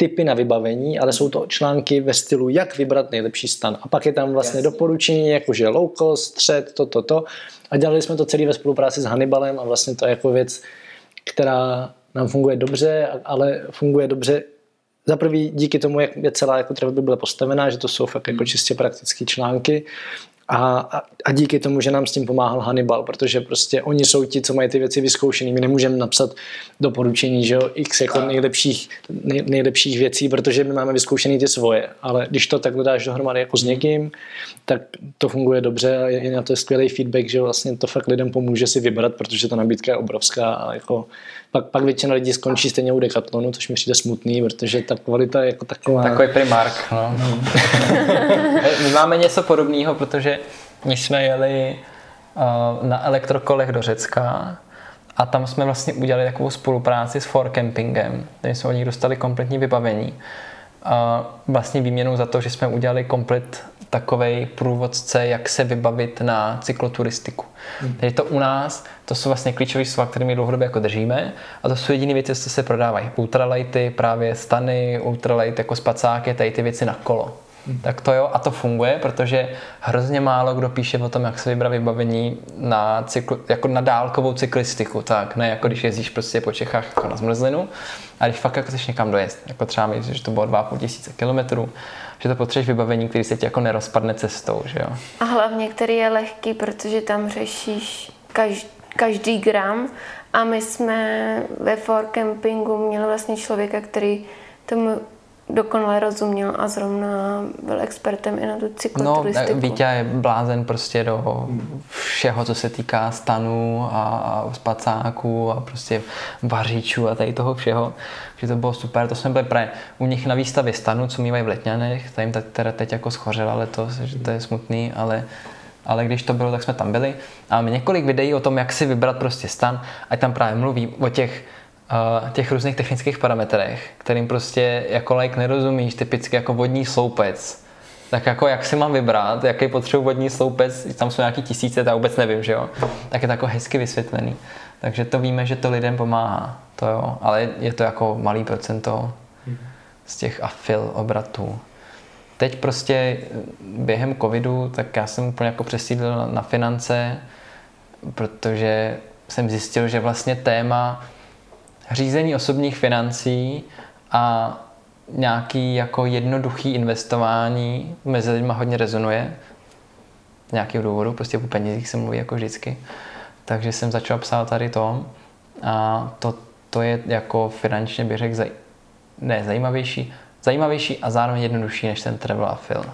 typy na vybavení, ale jsou to články ve stylu, jak vybrat nejlepší stan. A pak je tam vlastně Jasně. doporučení, jakože low cost, střed, to, to, to. A dělali jsme to celý ve spolupráci s Hannibalem a vlastně to je jako věc, která nám funguje dobře, ale funguje dobře za prvý díky tomu, jak je celá jako Travel byla postavená, že to jsou fakt jako hmm. čistě praktické články a, a, a díky tomu, že nám s tím pomáhal Hannibal, protože prostě oni jsou ti, co mají ty věci vyzkoušený. My nemůžeme napsat doporučení, že jo, x jako nejlepších, nej, nejlepších věcí, protože my máme vyzkoušený ty svoje. Ale když to takhle dáš dohromady jako s někým, tak to funguje dobře a je na to skvělý feedback, že vlastně to fakt lidem pomůže si vybrat, protože ta nabídka je obrovská a jako pak, pak většina lidí skončí stejně u Decathlonu, což mi přijde smutný, protože ta kvalita je jako taková... Takový primark, no. no. My máme něco podobného, protože my jsme jeli uh, na elektrokolech do Řecka a tam jsme vlastně udělali takovou spolupráci s For Campingem, kde jsme od nich dostali kompletní vybavení. A vlastně výměnou za to, že jsme udělali komplet takový průvodce, jak se vybavit na cykloturistiku. Hmm. Takže to u nás, to jsou vlastně klíčové slova, kterými dlouhodobě jako držíme a to jsou jediné věci, co se prodávají. Ultralighty, právě stany, ultralight jako spacáky, tady ty věci na kolo. Hmm. Tak to jo, a to funguje, protože hrozně málo kdo píše o tom, jak se vybrat vybavení na, cykl, jako na dálkovou cyklistiku, tak ne jako když jezdíš prostě po Čechách jako na zmrzlinu, a když fakt jako chceš někam dojezd, jako třeba mi, že to bylo 2,5 tisíce kilometrů, že to potřebuješ vybavení, který se ti jako nerozpadne cestou, že jo. A hlavně, který je lehký, protože tam řešíš každý, každý gram a my jsme ve for campingu měli vlastně člověka, který tomu dokonale rozuměl a zrovna byl expertem i na tu cykloturistiku. No, Vítě je blázen prostě do všeho, co se týká stanů a, a spacáků a prostě vařičů a tady toho všeho. Že to bylo super, to jsme byli právě u nich na výstavě stanu, co mývají v Letňanech, ta jim teda teď jako schořela letos, že to je smutný, ale ale když to bylo, tak jsme tam byli. A máme několik videí o tom, jak si vybrat prostě stan, a tam právě mluví o těch těch různých technických parametrech, kterým prostě jako like nerozumíš, typicky jako vodní sloupec, tak jako jak si mám vybrat, jaký potřebuji vodní sloupec, tam jsou nějaký tisíce, já vůbec nevím, že jo, tak je to jako hezky vysvětlený. Takže to víme, že to lidem pomáhá, to jo, ale je to jako malý procento z těch afil obratů. Teď prostě během covidu, tak já jsem úplně jako přesídlil na finance, protože jsem zjistil, že vlastně téma řízení osobních financí a nějaký jako jednoduchý investování mezi lidmi hodně rezonuje. Z nějakého důvodu, prostě o penězích se mluví jako vždycky. Takže jsem začal psát tady to a to, to je jako finančně bych řekl zaj, ne, zajímavější, zajímavější a zároveň jednodušší než ten travel a film.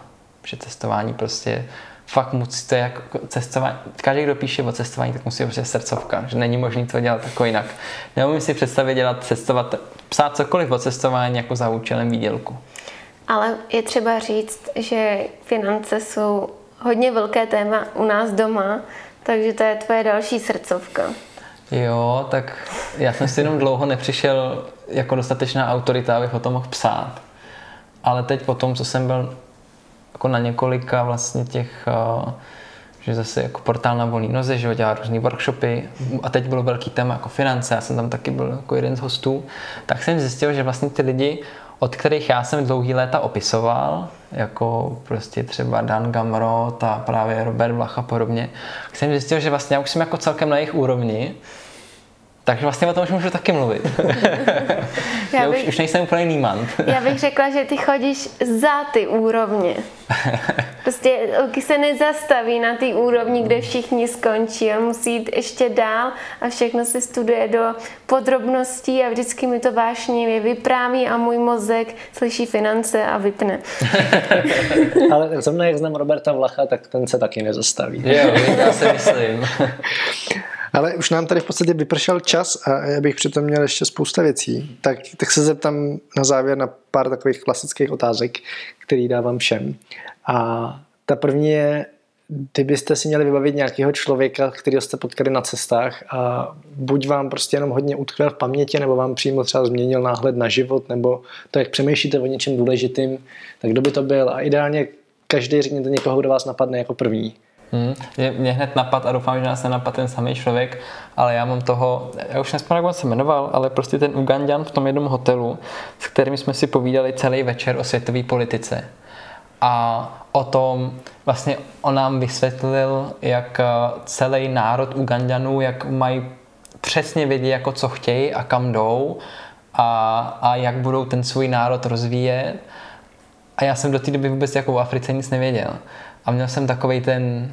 Protože cestování prostě fakt musíte jako cestování, každý, kdo píše o cestování, tak musí prostě srdcovka, že není možné to dělat jako jinak. Neumím si představit dělat cestovat, psát cokoliv o cestování jako za účelem výdělku. Ale je třeba říct, že finance jsou hodně velké téma u nás doma, takže to je tvoje další srdcovka. Jo, tak já jsem si jenom dlouho nepřišel jako dostatečná autorita, abych o tom mohl psát. Ale teď po tom, co jsem byl jako na několika vlastně těch, eh, že zase jako portál na volný noze, že dělá různé workshopy. A teď bylo velký téma jako finance, já jsem tam taky byl jako jeden z hostů, tak jsem zjistil, že vlastně ty lidi, od kterých já jsem dlouhý léta opisoval, jako prostě třeba Dan Gamrot a právě Robert Vlach a podobně, tak jsem zjistil, že vlastně já už jsem jako celkem na jejich úrovni Takže vlastně o tom už můžu taky mluvit. já, já bych, už, už nejsem úplně nímant. já bych řekla, že ty chodíš za ty úrovně. Prostě Luky se nezastaví na té úrovni, kde všichni skončí. On musí jít ještě dál a všechno se studuje do podrobností a vždycky mi to vášnivě vypráví a můj mozek slyší finance a vypne. Ale zrovna jak znám Roberta Vlacha, tak ten se taky nezastaví. Jo, já si myslím. Ale už nám tady v podstatě vypršel čas a já bych přitom měl ještě spousta věcí. Tak, tak se zeptám na závěr na pár takových klasických otázek, který dávám všem. A ta první je, kdybyste si měli vybavit nějakého člověka, kterého jste potkali na cestách a buď vám prostě jenom hodně utkvěl v paměti, nebo vám přímo třeba změnil náhled na život, nebo to, jak přemýšlíte o něčem důležitým, tak kdo by to byl? A ideálně každý řekněte někoho, kdo vás napadne jako první. Hmm. Mě, hned napad a doufám, že nás nenapad ten samý člověk, ale já mám toho, já už nespomínám, jak se jmenoval, ale prostě ten Ugandan v tom jednom hotelu, s kterým jsme si povídali celý večer o světové politice. A o tom, vlastně on nám vysvětlil, jak eh, celý národ Ugandanů, jak mají přesně vědět, jako co chtějí a kam jdou a, a jak budou ten svůj národ rozvíjet. A já jsem do té doby vůbec jako v Africe nic nevěděl. A měl jsem takový ten,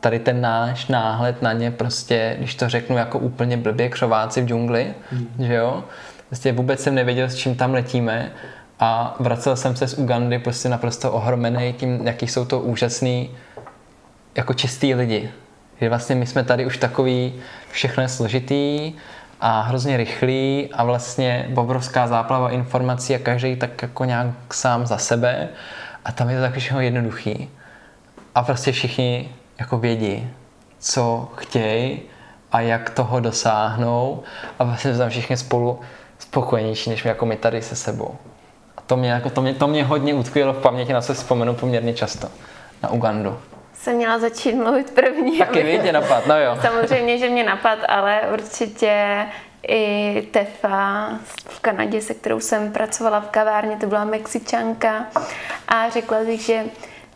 tady ten náš náhled na ně prostě, když to řeknu jako úplně blbě, křováci v džungli, mm. že jo. Prostě vůbec jsem nevěděl, s čím tam letíme a vracel jsem se z Ugandy prostě naprosto ohromený tím, jaký jsou to úžasný jako čistý lidi. Že vlastně my jsme tady už takový, všechno je složitý a hrozně rychlý a vlastně obrovská záplava informací a každý tak jako nějak sám za sebe a tam je to takový jednoduchý a prostě všichni jako vědí, co chtějí a jak toho dosáhnou a vlastně jsme všichni spolu spokojenější, než my, jako my tady se sebou. A to mě, jako, to mě, to mě hodně utkvělo v paměti, na co vzpomenu poměrně často. Na Ugandu. Jsem měla začít mluvit první. Taky vidě napad, no jo. Samozřejmě, že mě napad, ale určitě i Tefa v Kanadě, se kterou jsem pracovala v kavárně, to byla Mexičanka a řekla bych, že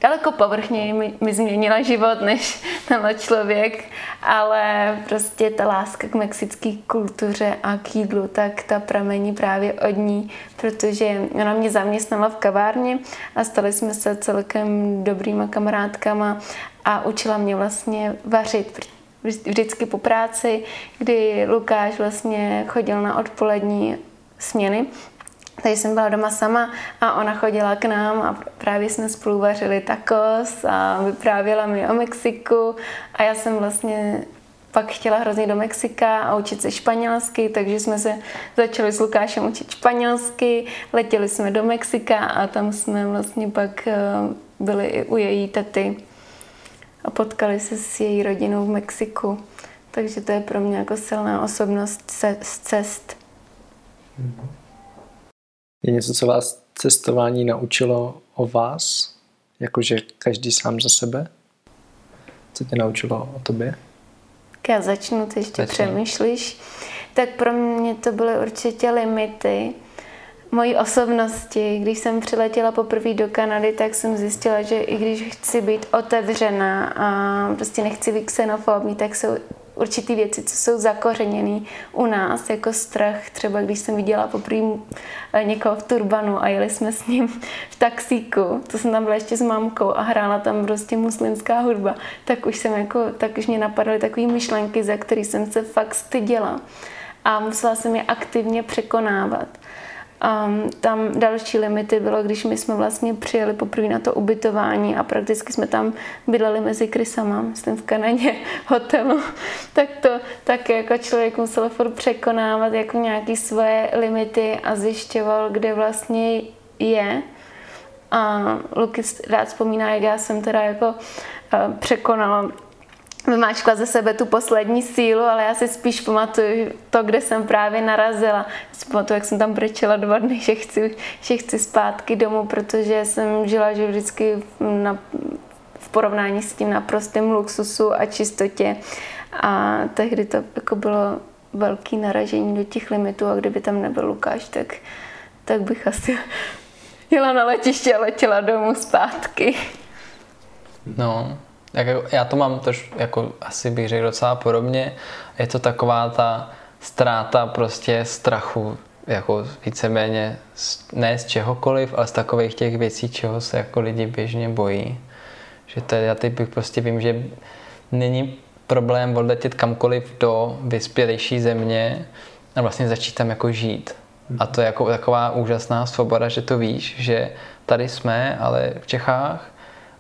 daleko povrchněji mi, mi změnila život než tenhle člověk, ale prostě ta láska k mexické kultuře a k jídlu, tak ta pramení právě od ní, protože ona mě zaměstnala v kavárně a stali jsme se celkem dobrýma kamarádkama a učila mě vlastně vařit, vždycky po práci, kdy Lukáš vlastně chodil na odpolední směny, takže jsem byla doma sama a ona chodila k nám a právě jsme spolu vařili tacos a vyprávěla mi o Mexiku a já jsem vlastně pak chtěla hrozně do Mexika a učit se španělsky, takže jsme se začali s Lukášem učit španělsky, letěli jsme do Mexika a tam jsme vlastně pak eh, byli i u její tety a potkali se s její rodinou v Mexiku. Takže to je pro mě jako silná osobnost z cest. Mm-hmm. Je něco, co vás cestování naučilo o vás? Jakože každý sám za sebe? Co tě naučilo o tobě? Já začnu, ty ještě Začnu. přemýšlíš. Tak pro mě to byly určitě limity mojí osobnosti. Když jsem přiletěla poprvé do Kanady, tak jsem zjistila, že i když chci být otevřená a prostě nechci být xenofobní, tak jsou určitý věci, co jsou zakořeněné u nás, jako strach. Třeba když jsem viděla poprvé eh, někoho v turbanu a jeli jsme s ním v taxíku, to jsem tam byla ještě s mamkou a hrála tam prostě muslimská hudba, tak už jsem jako, tak už mě napadaly takové myšlenky, za které jsem se fakt styděla. A musela jsem je aktivně překonávat. Um, tam další limity bylo, když my jsme vlastně přijeli poprvé na to ubytování a prakticky jsme tam bydleli mezi krysama, myslím v Kanadě, hotelu, tak to tak jako člověk musel furt překonávat jako nějaké svoje limity a zjišťoval, kde vlastně je. A Luky rád vzpomíná, jak já jsem teda jako uh, překonala vymáčkla ze sebe tu poslední sílu, ale já si spíš pamatuju to, kde jsem právě narazila. Si pamatuju, jak jsem tam brečela dva dny, že chci, že chci zpátky domů, protože jsem žila že vždycky na, v porovnání s tím naprostým luxusu a čistotě. A tehdy to jako bylo velký naražení do těch limitů a kdyby tam nebyl Lukáš, tak, tak bych asi jela na letiště a letěla domů zpátky. No, jako, já to mám tož, jako asi bych řekl docela podobně. Je to taková ta ztráta prostě strachu, jako víceméně ne z čehokoliv, ale z takových těch věcí, čeho se jako lidi běžně bojí. Že to já teď bych prostě vím, že není problém odletět kamkoliv do vyspělejší země a vlastně začít tam jako žít. A to je jako taková úžasná svoboda, že to víš, že tady jsme, ale v Čechách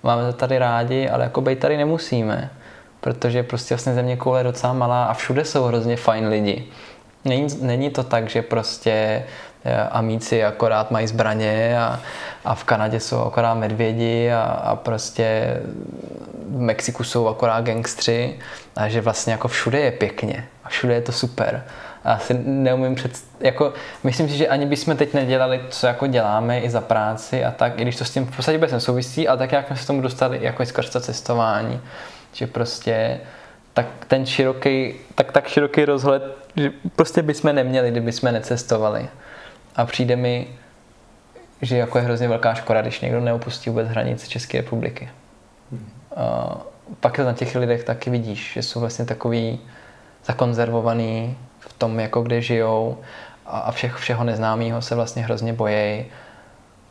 máme to tady rádi, ale jako být tady nemusíme. Protože prostě vlastně země koule je docela malá a všude jsou hrozně fajn lidi. Není, není to tak, že prostě Amíci akorát mají zbraně a, a v Kanadě jsou akorát medvědi a, a prostě v Mexiku jsou akorát gangstři a že vlastně jako všude je pěkně a všude je to super. A si neumím před, jako, myslím si, že ani bychom teď nedělali, co jako děláme i za práci a tak, i když to s tím v podstatě vůbec souvisí, ale tak jak jsme se tomu dostali jako skrz to cestování, že prostě tak ten široký, tak, tak široký rozhled, že prostě bychom neměli, kdyby jsme necestovali. A přijde mi, že jako je hrozně velká škoda, když někdo neopustí vůbec hranice České republiky. Hmm. A pak na těch lidech taky vidíš, že jsou vlastně takový zakonzervovaný v tom, jako kde žijou a všech, všeho neznámého se vlastně hrozně bojejí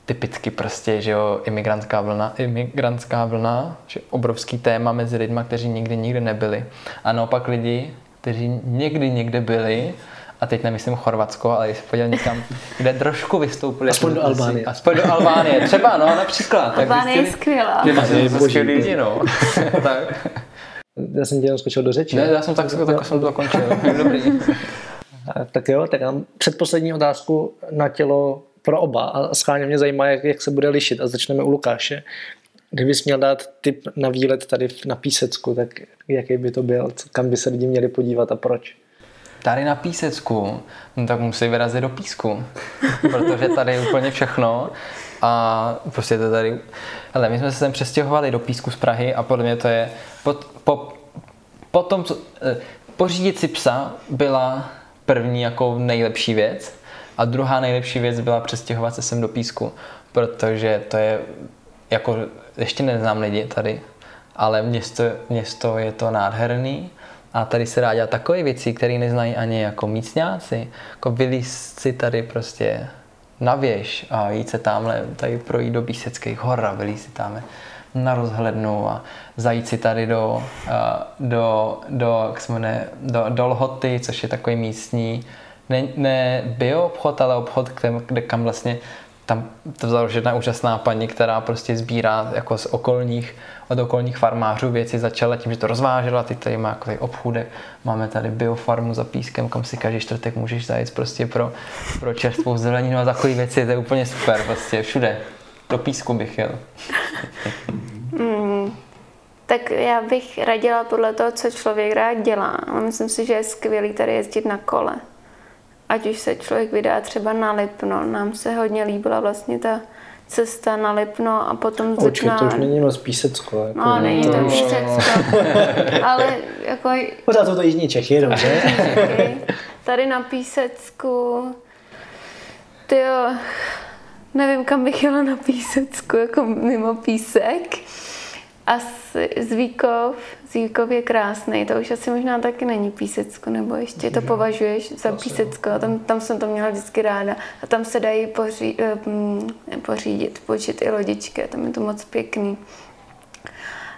typicky prostě, že jo, imigrantská vlna, imigrantská vlna, že obrovský téma mezi lidmi, kteří nikdy nikdy nebyli. A naopak lidi, kteří někdy někde byli, a teď nemyslím Chorvatsko, ale když se někam, kde trošku vystoupili. Aspoň do Albánie. Aspoň do Albánie, třeba, no, například. Albánie je skvělá. Že to je skvělý lidi, no. tak. Já jsem tě jenom skočil do řeči. Ne, já jsem tak, tak, tak jsem to dokončil. Dobrý. Tak jo, tak mám předposlední otázku na tělo pro oba a schválně mě zajímá, jak, jak se bude lišit a začneme u Lukáše. Kdybys měl dát tip na výlet tady na Písecku, tak jaký by to byl? Kam by se lidi měli podívat a proč? Tady na Písecku, no tak musí vyrazit do písku, protože tady je úplně všechno a prostě to tady... Ale my jsme se sem přestěhovali do Písku z Prahy a podle mě to je... Po, po, po tom, co, eh, pořídit si psa byla první jako nejlepší věc, a druhá nejlepší věc byla přestěhovat se sem do Písku, protože to je, jako ještě neznám lidi tady, ale město, město je to nádherný a tady se dá dělat takové věci, které neznají ani jako místňáci. Jako vylíz si tady prostě na věž a jít se tamhle, tady projít do Píseckých hor a vylíz si tamhle na rozhlednu a zajít si tady do, do, do, jak se jmenuje, do, do Lhoty, což je takový místní ne, ne bio obchod, ale obchod, kde, kde kam vlastně tam to založena úžasná paní, která prostě sbírá jako z okolních, od okolních farmářů věci, začala tím, že to rozvážela, ty tady má jako tady obchůdek, máme tady biofarmu za pískem, kam si každý čtvrtek můžeš zajít prostě pro, pro čerstvou zeleninu a takové věci, to je úplně super, prostě všude. Do písku bych jel. Mm, tak já bych radila podle toho, co člověk rád dělá. Myslím si, že je skvělý tady jezdit na kole ať už se člověk vydá třeba na Lipno. Nám se hodně líbila vlastně ta cesta na Lipno a potom z Lipna... to už není moc Písecko. Jako, no, není to, to Písecko. ale jako... Pořád to to Jižní Čechy, dobře. Tady na Písecku... Tyjo, nevím, kam bych jela na Písecku, jako mimo Písek. A Zvíkov, Zvíkov je krásný, to už asi možná taky není Písecko, nebo ještě to považuješ za Písecko, tam, tam jsem to měla vždycky ráda. A tam se dají poří, eh, pořídit, počít i lodičky, tam je to moc pěkný.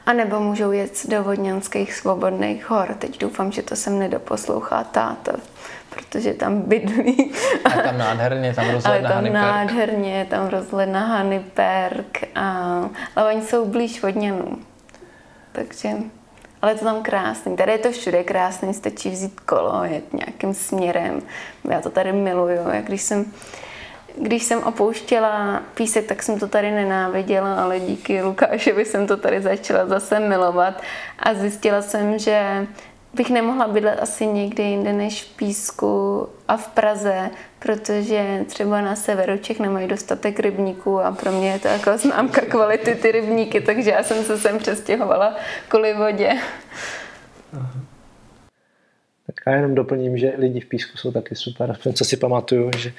A nebo můžou jet do Vodňanských svobodných hor. Teď doufám, že to sem nedoposlouchá táta, protože tam bydlí. A tam nádherně, tam rozhledna Ale tam nádherně, tam rozhledna Hany Perk. A, ale oni jsou blíž Vodňanů. Takže, ale je to tam krásný. Tady je to všude krásný, stačí vzít kolo, jet nějakým směrem. Já to tady miluju. Jak když jsem když jsem opouštěla písek, tak jsem to tady nenáviděla, ale díky Lukášovi jsem to tady začala zase milovat a zjistila jsem, že bych nemohla bydlet asi někde jinde než v Písku a v Praze, protože třeba na severu Čech nemají dostatek rybníků a pro mě je to jako známka kvality ty rybníky, takže já jsem se sem přestěhovala kvůli vodě. Tak já jenom doplním, že lidi v Písku jsou taky super, co si pamatuju, že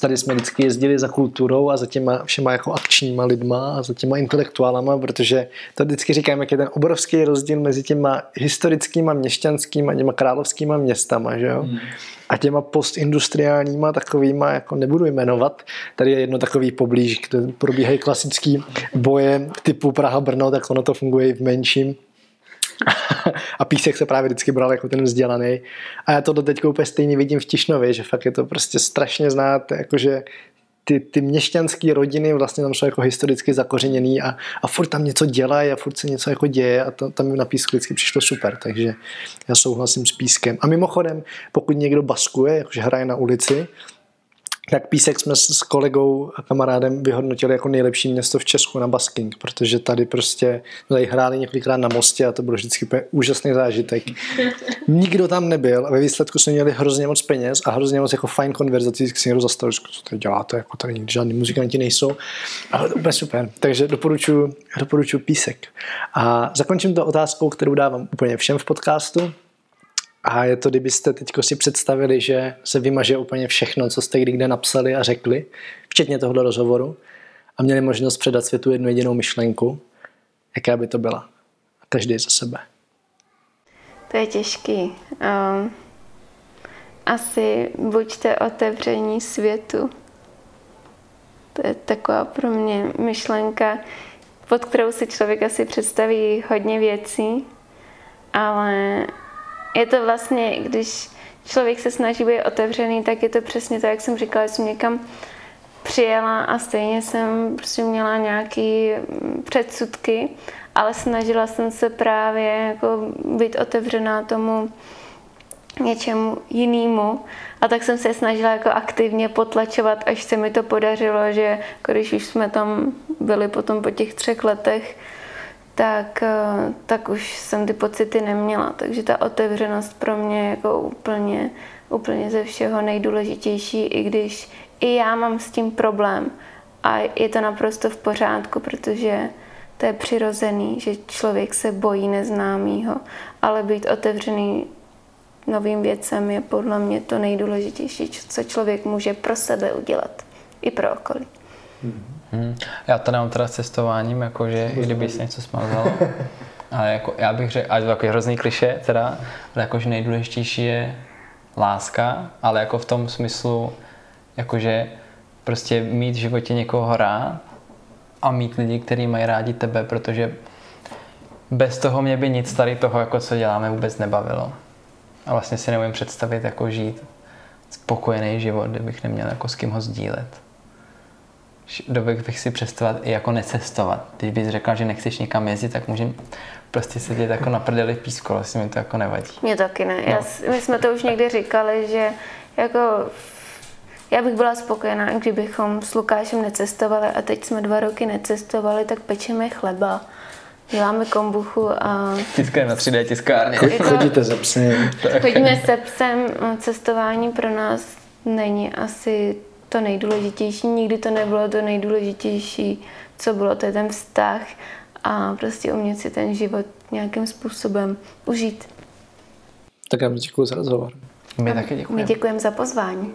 tady jsme vždycky jezdili za kulturou a za těma všema jako akčníma lidma a za těma intelektuálama, protože to vždycky říkám, jak je ten obrovský rozdíl mezi těma historickýma měšťanskýma, těma královskýma městama, že jo? Hmm. A těma postindustriálníma takovýma, jako nebudu jmenovat, tady je jedno takový poblíž, kde probíhají klasický boje typu Praha-Brno, tak ono to funguje i v menším a písek se právě vždycky bral jako ten vzdělaný. A já to do teď úplně stejně vidím v Tišnově, že fakt je to prostě strašně znát, jakože ty, ty měšťanské rodiny vlastně tam jsou jako historicky zakořeněný a, a furt tam něco dělají a furt se něco jako děje a to, tam na písku vždycky přišlo super, takže já souhlasím s pískem. A mimochodem, pokud někdo baskuje, jakože hraje na ulici, tak Písek jsme s kolegou a kamarádem vyhodnotili jako nejlepší město v Česku na basking, protože tady prostě tady hráli několikrát na mostě a to byl vždycky úžasný zážitek. Nikdo tam nebyl a ve výsledku jsme měli hrozně moc peněz a hrozně moc jako fajn konverzací, když si někdo zastavil, co tady děláte, jako tady žádný muzikanti nejsou. Ale to úplně super. Takže doporučuji, doporučuji Písek. A zakončím to otázkou, kterou dávám úplně všem v podcastu. A je to, kdybyste teď si představili, že se vymaže úplně všechno, co jste kdy kde napsali a řekli, včetně tohoto rozhovoru, a měli možnost předat světu jednu jedinou myšlenku, jaká by to byla. Každý za sebe. To je těžký. Um, asi buďte otevření světu. To je taková pro mě myšlenka, pod kterou si člověk asi představí hodně věcí, ale je to vlastně, když člověk se snaží být otevřený, tak je to přesně to, jak jsem říkala, že jsem někam přijela a stejně jsem prostě měla nějaký mm, předsudky, ale snažila jsem se právě jako být otevřená tomu něčemu jinému. A tak jsem se snažila jako aktivně potlačovat, až se mi to podařilo, že když už jsme tam byli potom po těch třech letech, tak, eh, tak už jsem ty pocity neměla. Takže ta otevřenost pro mě je jako úplně, úplně ze všeho nejdůležitější, i když i já mám s tím problém. A je to naprosto v pořádku, protože to je přirozený, že člověk se bojí neznámého, ale být otevřený novým věcem je podle mě to nejdůležitější, co člověk může pro sebe udělat i pro okolí. Hmm. Já to nemám teda s cestováním, jakože i kdyby se něco smazalo. Ale jako, já bych řekl, a je to takový hrozný kliše teda, ale jakože nejdůležitější je láska, ale jako v tom smyslu, jakože prostě mít v životě někoho rád a mít lidi, kteří mají rádi tebe, protože bez toho mě by nic tady toho, jako co děláme, vůbec nebavilo. A vlastně si neumím představit, jako žít spokojený život, kdybych neměl jako s kým ho sdílet dovedl bych si představovat i jako necestovat. Když bys řekla, že nechceš nikam jezdit, tak můžeme prostě sedět jako na prdeli v písku, vlastně mi to jako nevadí. Mě taky ne. No. Já, my jsme to už někdy říkali, že jako já bych byla spokojená, kdybychom s Lukášem necestovali a teď jsme dva roky necestovali, tak pečeme chleba. Děláme kombuchu a... Tiskujeme na 3D tiskárně. Jako, Chodíte se psem. Chodíme se psem. Cestování pro nás není asi to nejdůležitější, nikdy to nebylo to nejdůležitější, co bylo, to je ten vztah a prostě umět si ten život nějakým způsobem užít. Tak já děkuji za rozhovor. My taky děkujeme. My děkujeme za pozvání.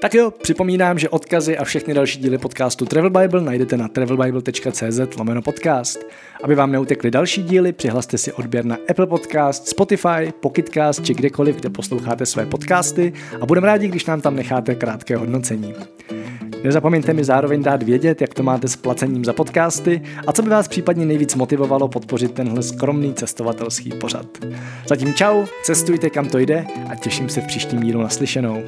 Tak jo, připomínám, že odkazy a všechny další díly podcastu Travel Bible najdete na travelbible.cz lomeno podcast. Aby vám neutekly další díly, přihlaste si odběr na Apple Podcast, Spotify, Pocketcast či kdekoliv, kde posloucháte své podcasty a budeme rádi, když nám tam necháte krátké hodnocení. Nezapomeňte mi zároveň dát vědět, jak to máte s placením za podcasty a co by vás případně nejvíc motivovalo podpořit tenhle skromný cestovatelský pořad. Zatím čau, cestujte kam to jde a těším se v příštím dílu naslyšenou.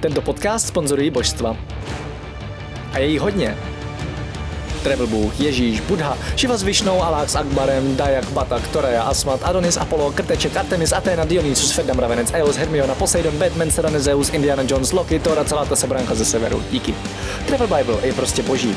Tento podcast sponzorují božstva. A je jich hodně. Travel Bůh, Ježíš, Buddha, Shiva s Višnou, Alák s Akbarem, Dajak, Batak, Torea, Asmat, Adonis, Apollo, Krteček, Artemis, Athena, Dionysus, Ferdam, Ravenec, Eos, Hermiona, Poseidon, Batman, Serena, Zeus, Indiana Jones, Loki, Thor a celá ta sebranka ze severu. Díky. Travel Bible je prostě boží.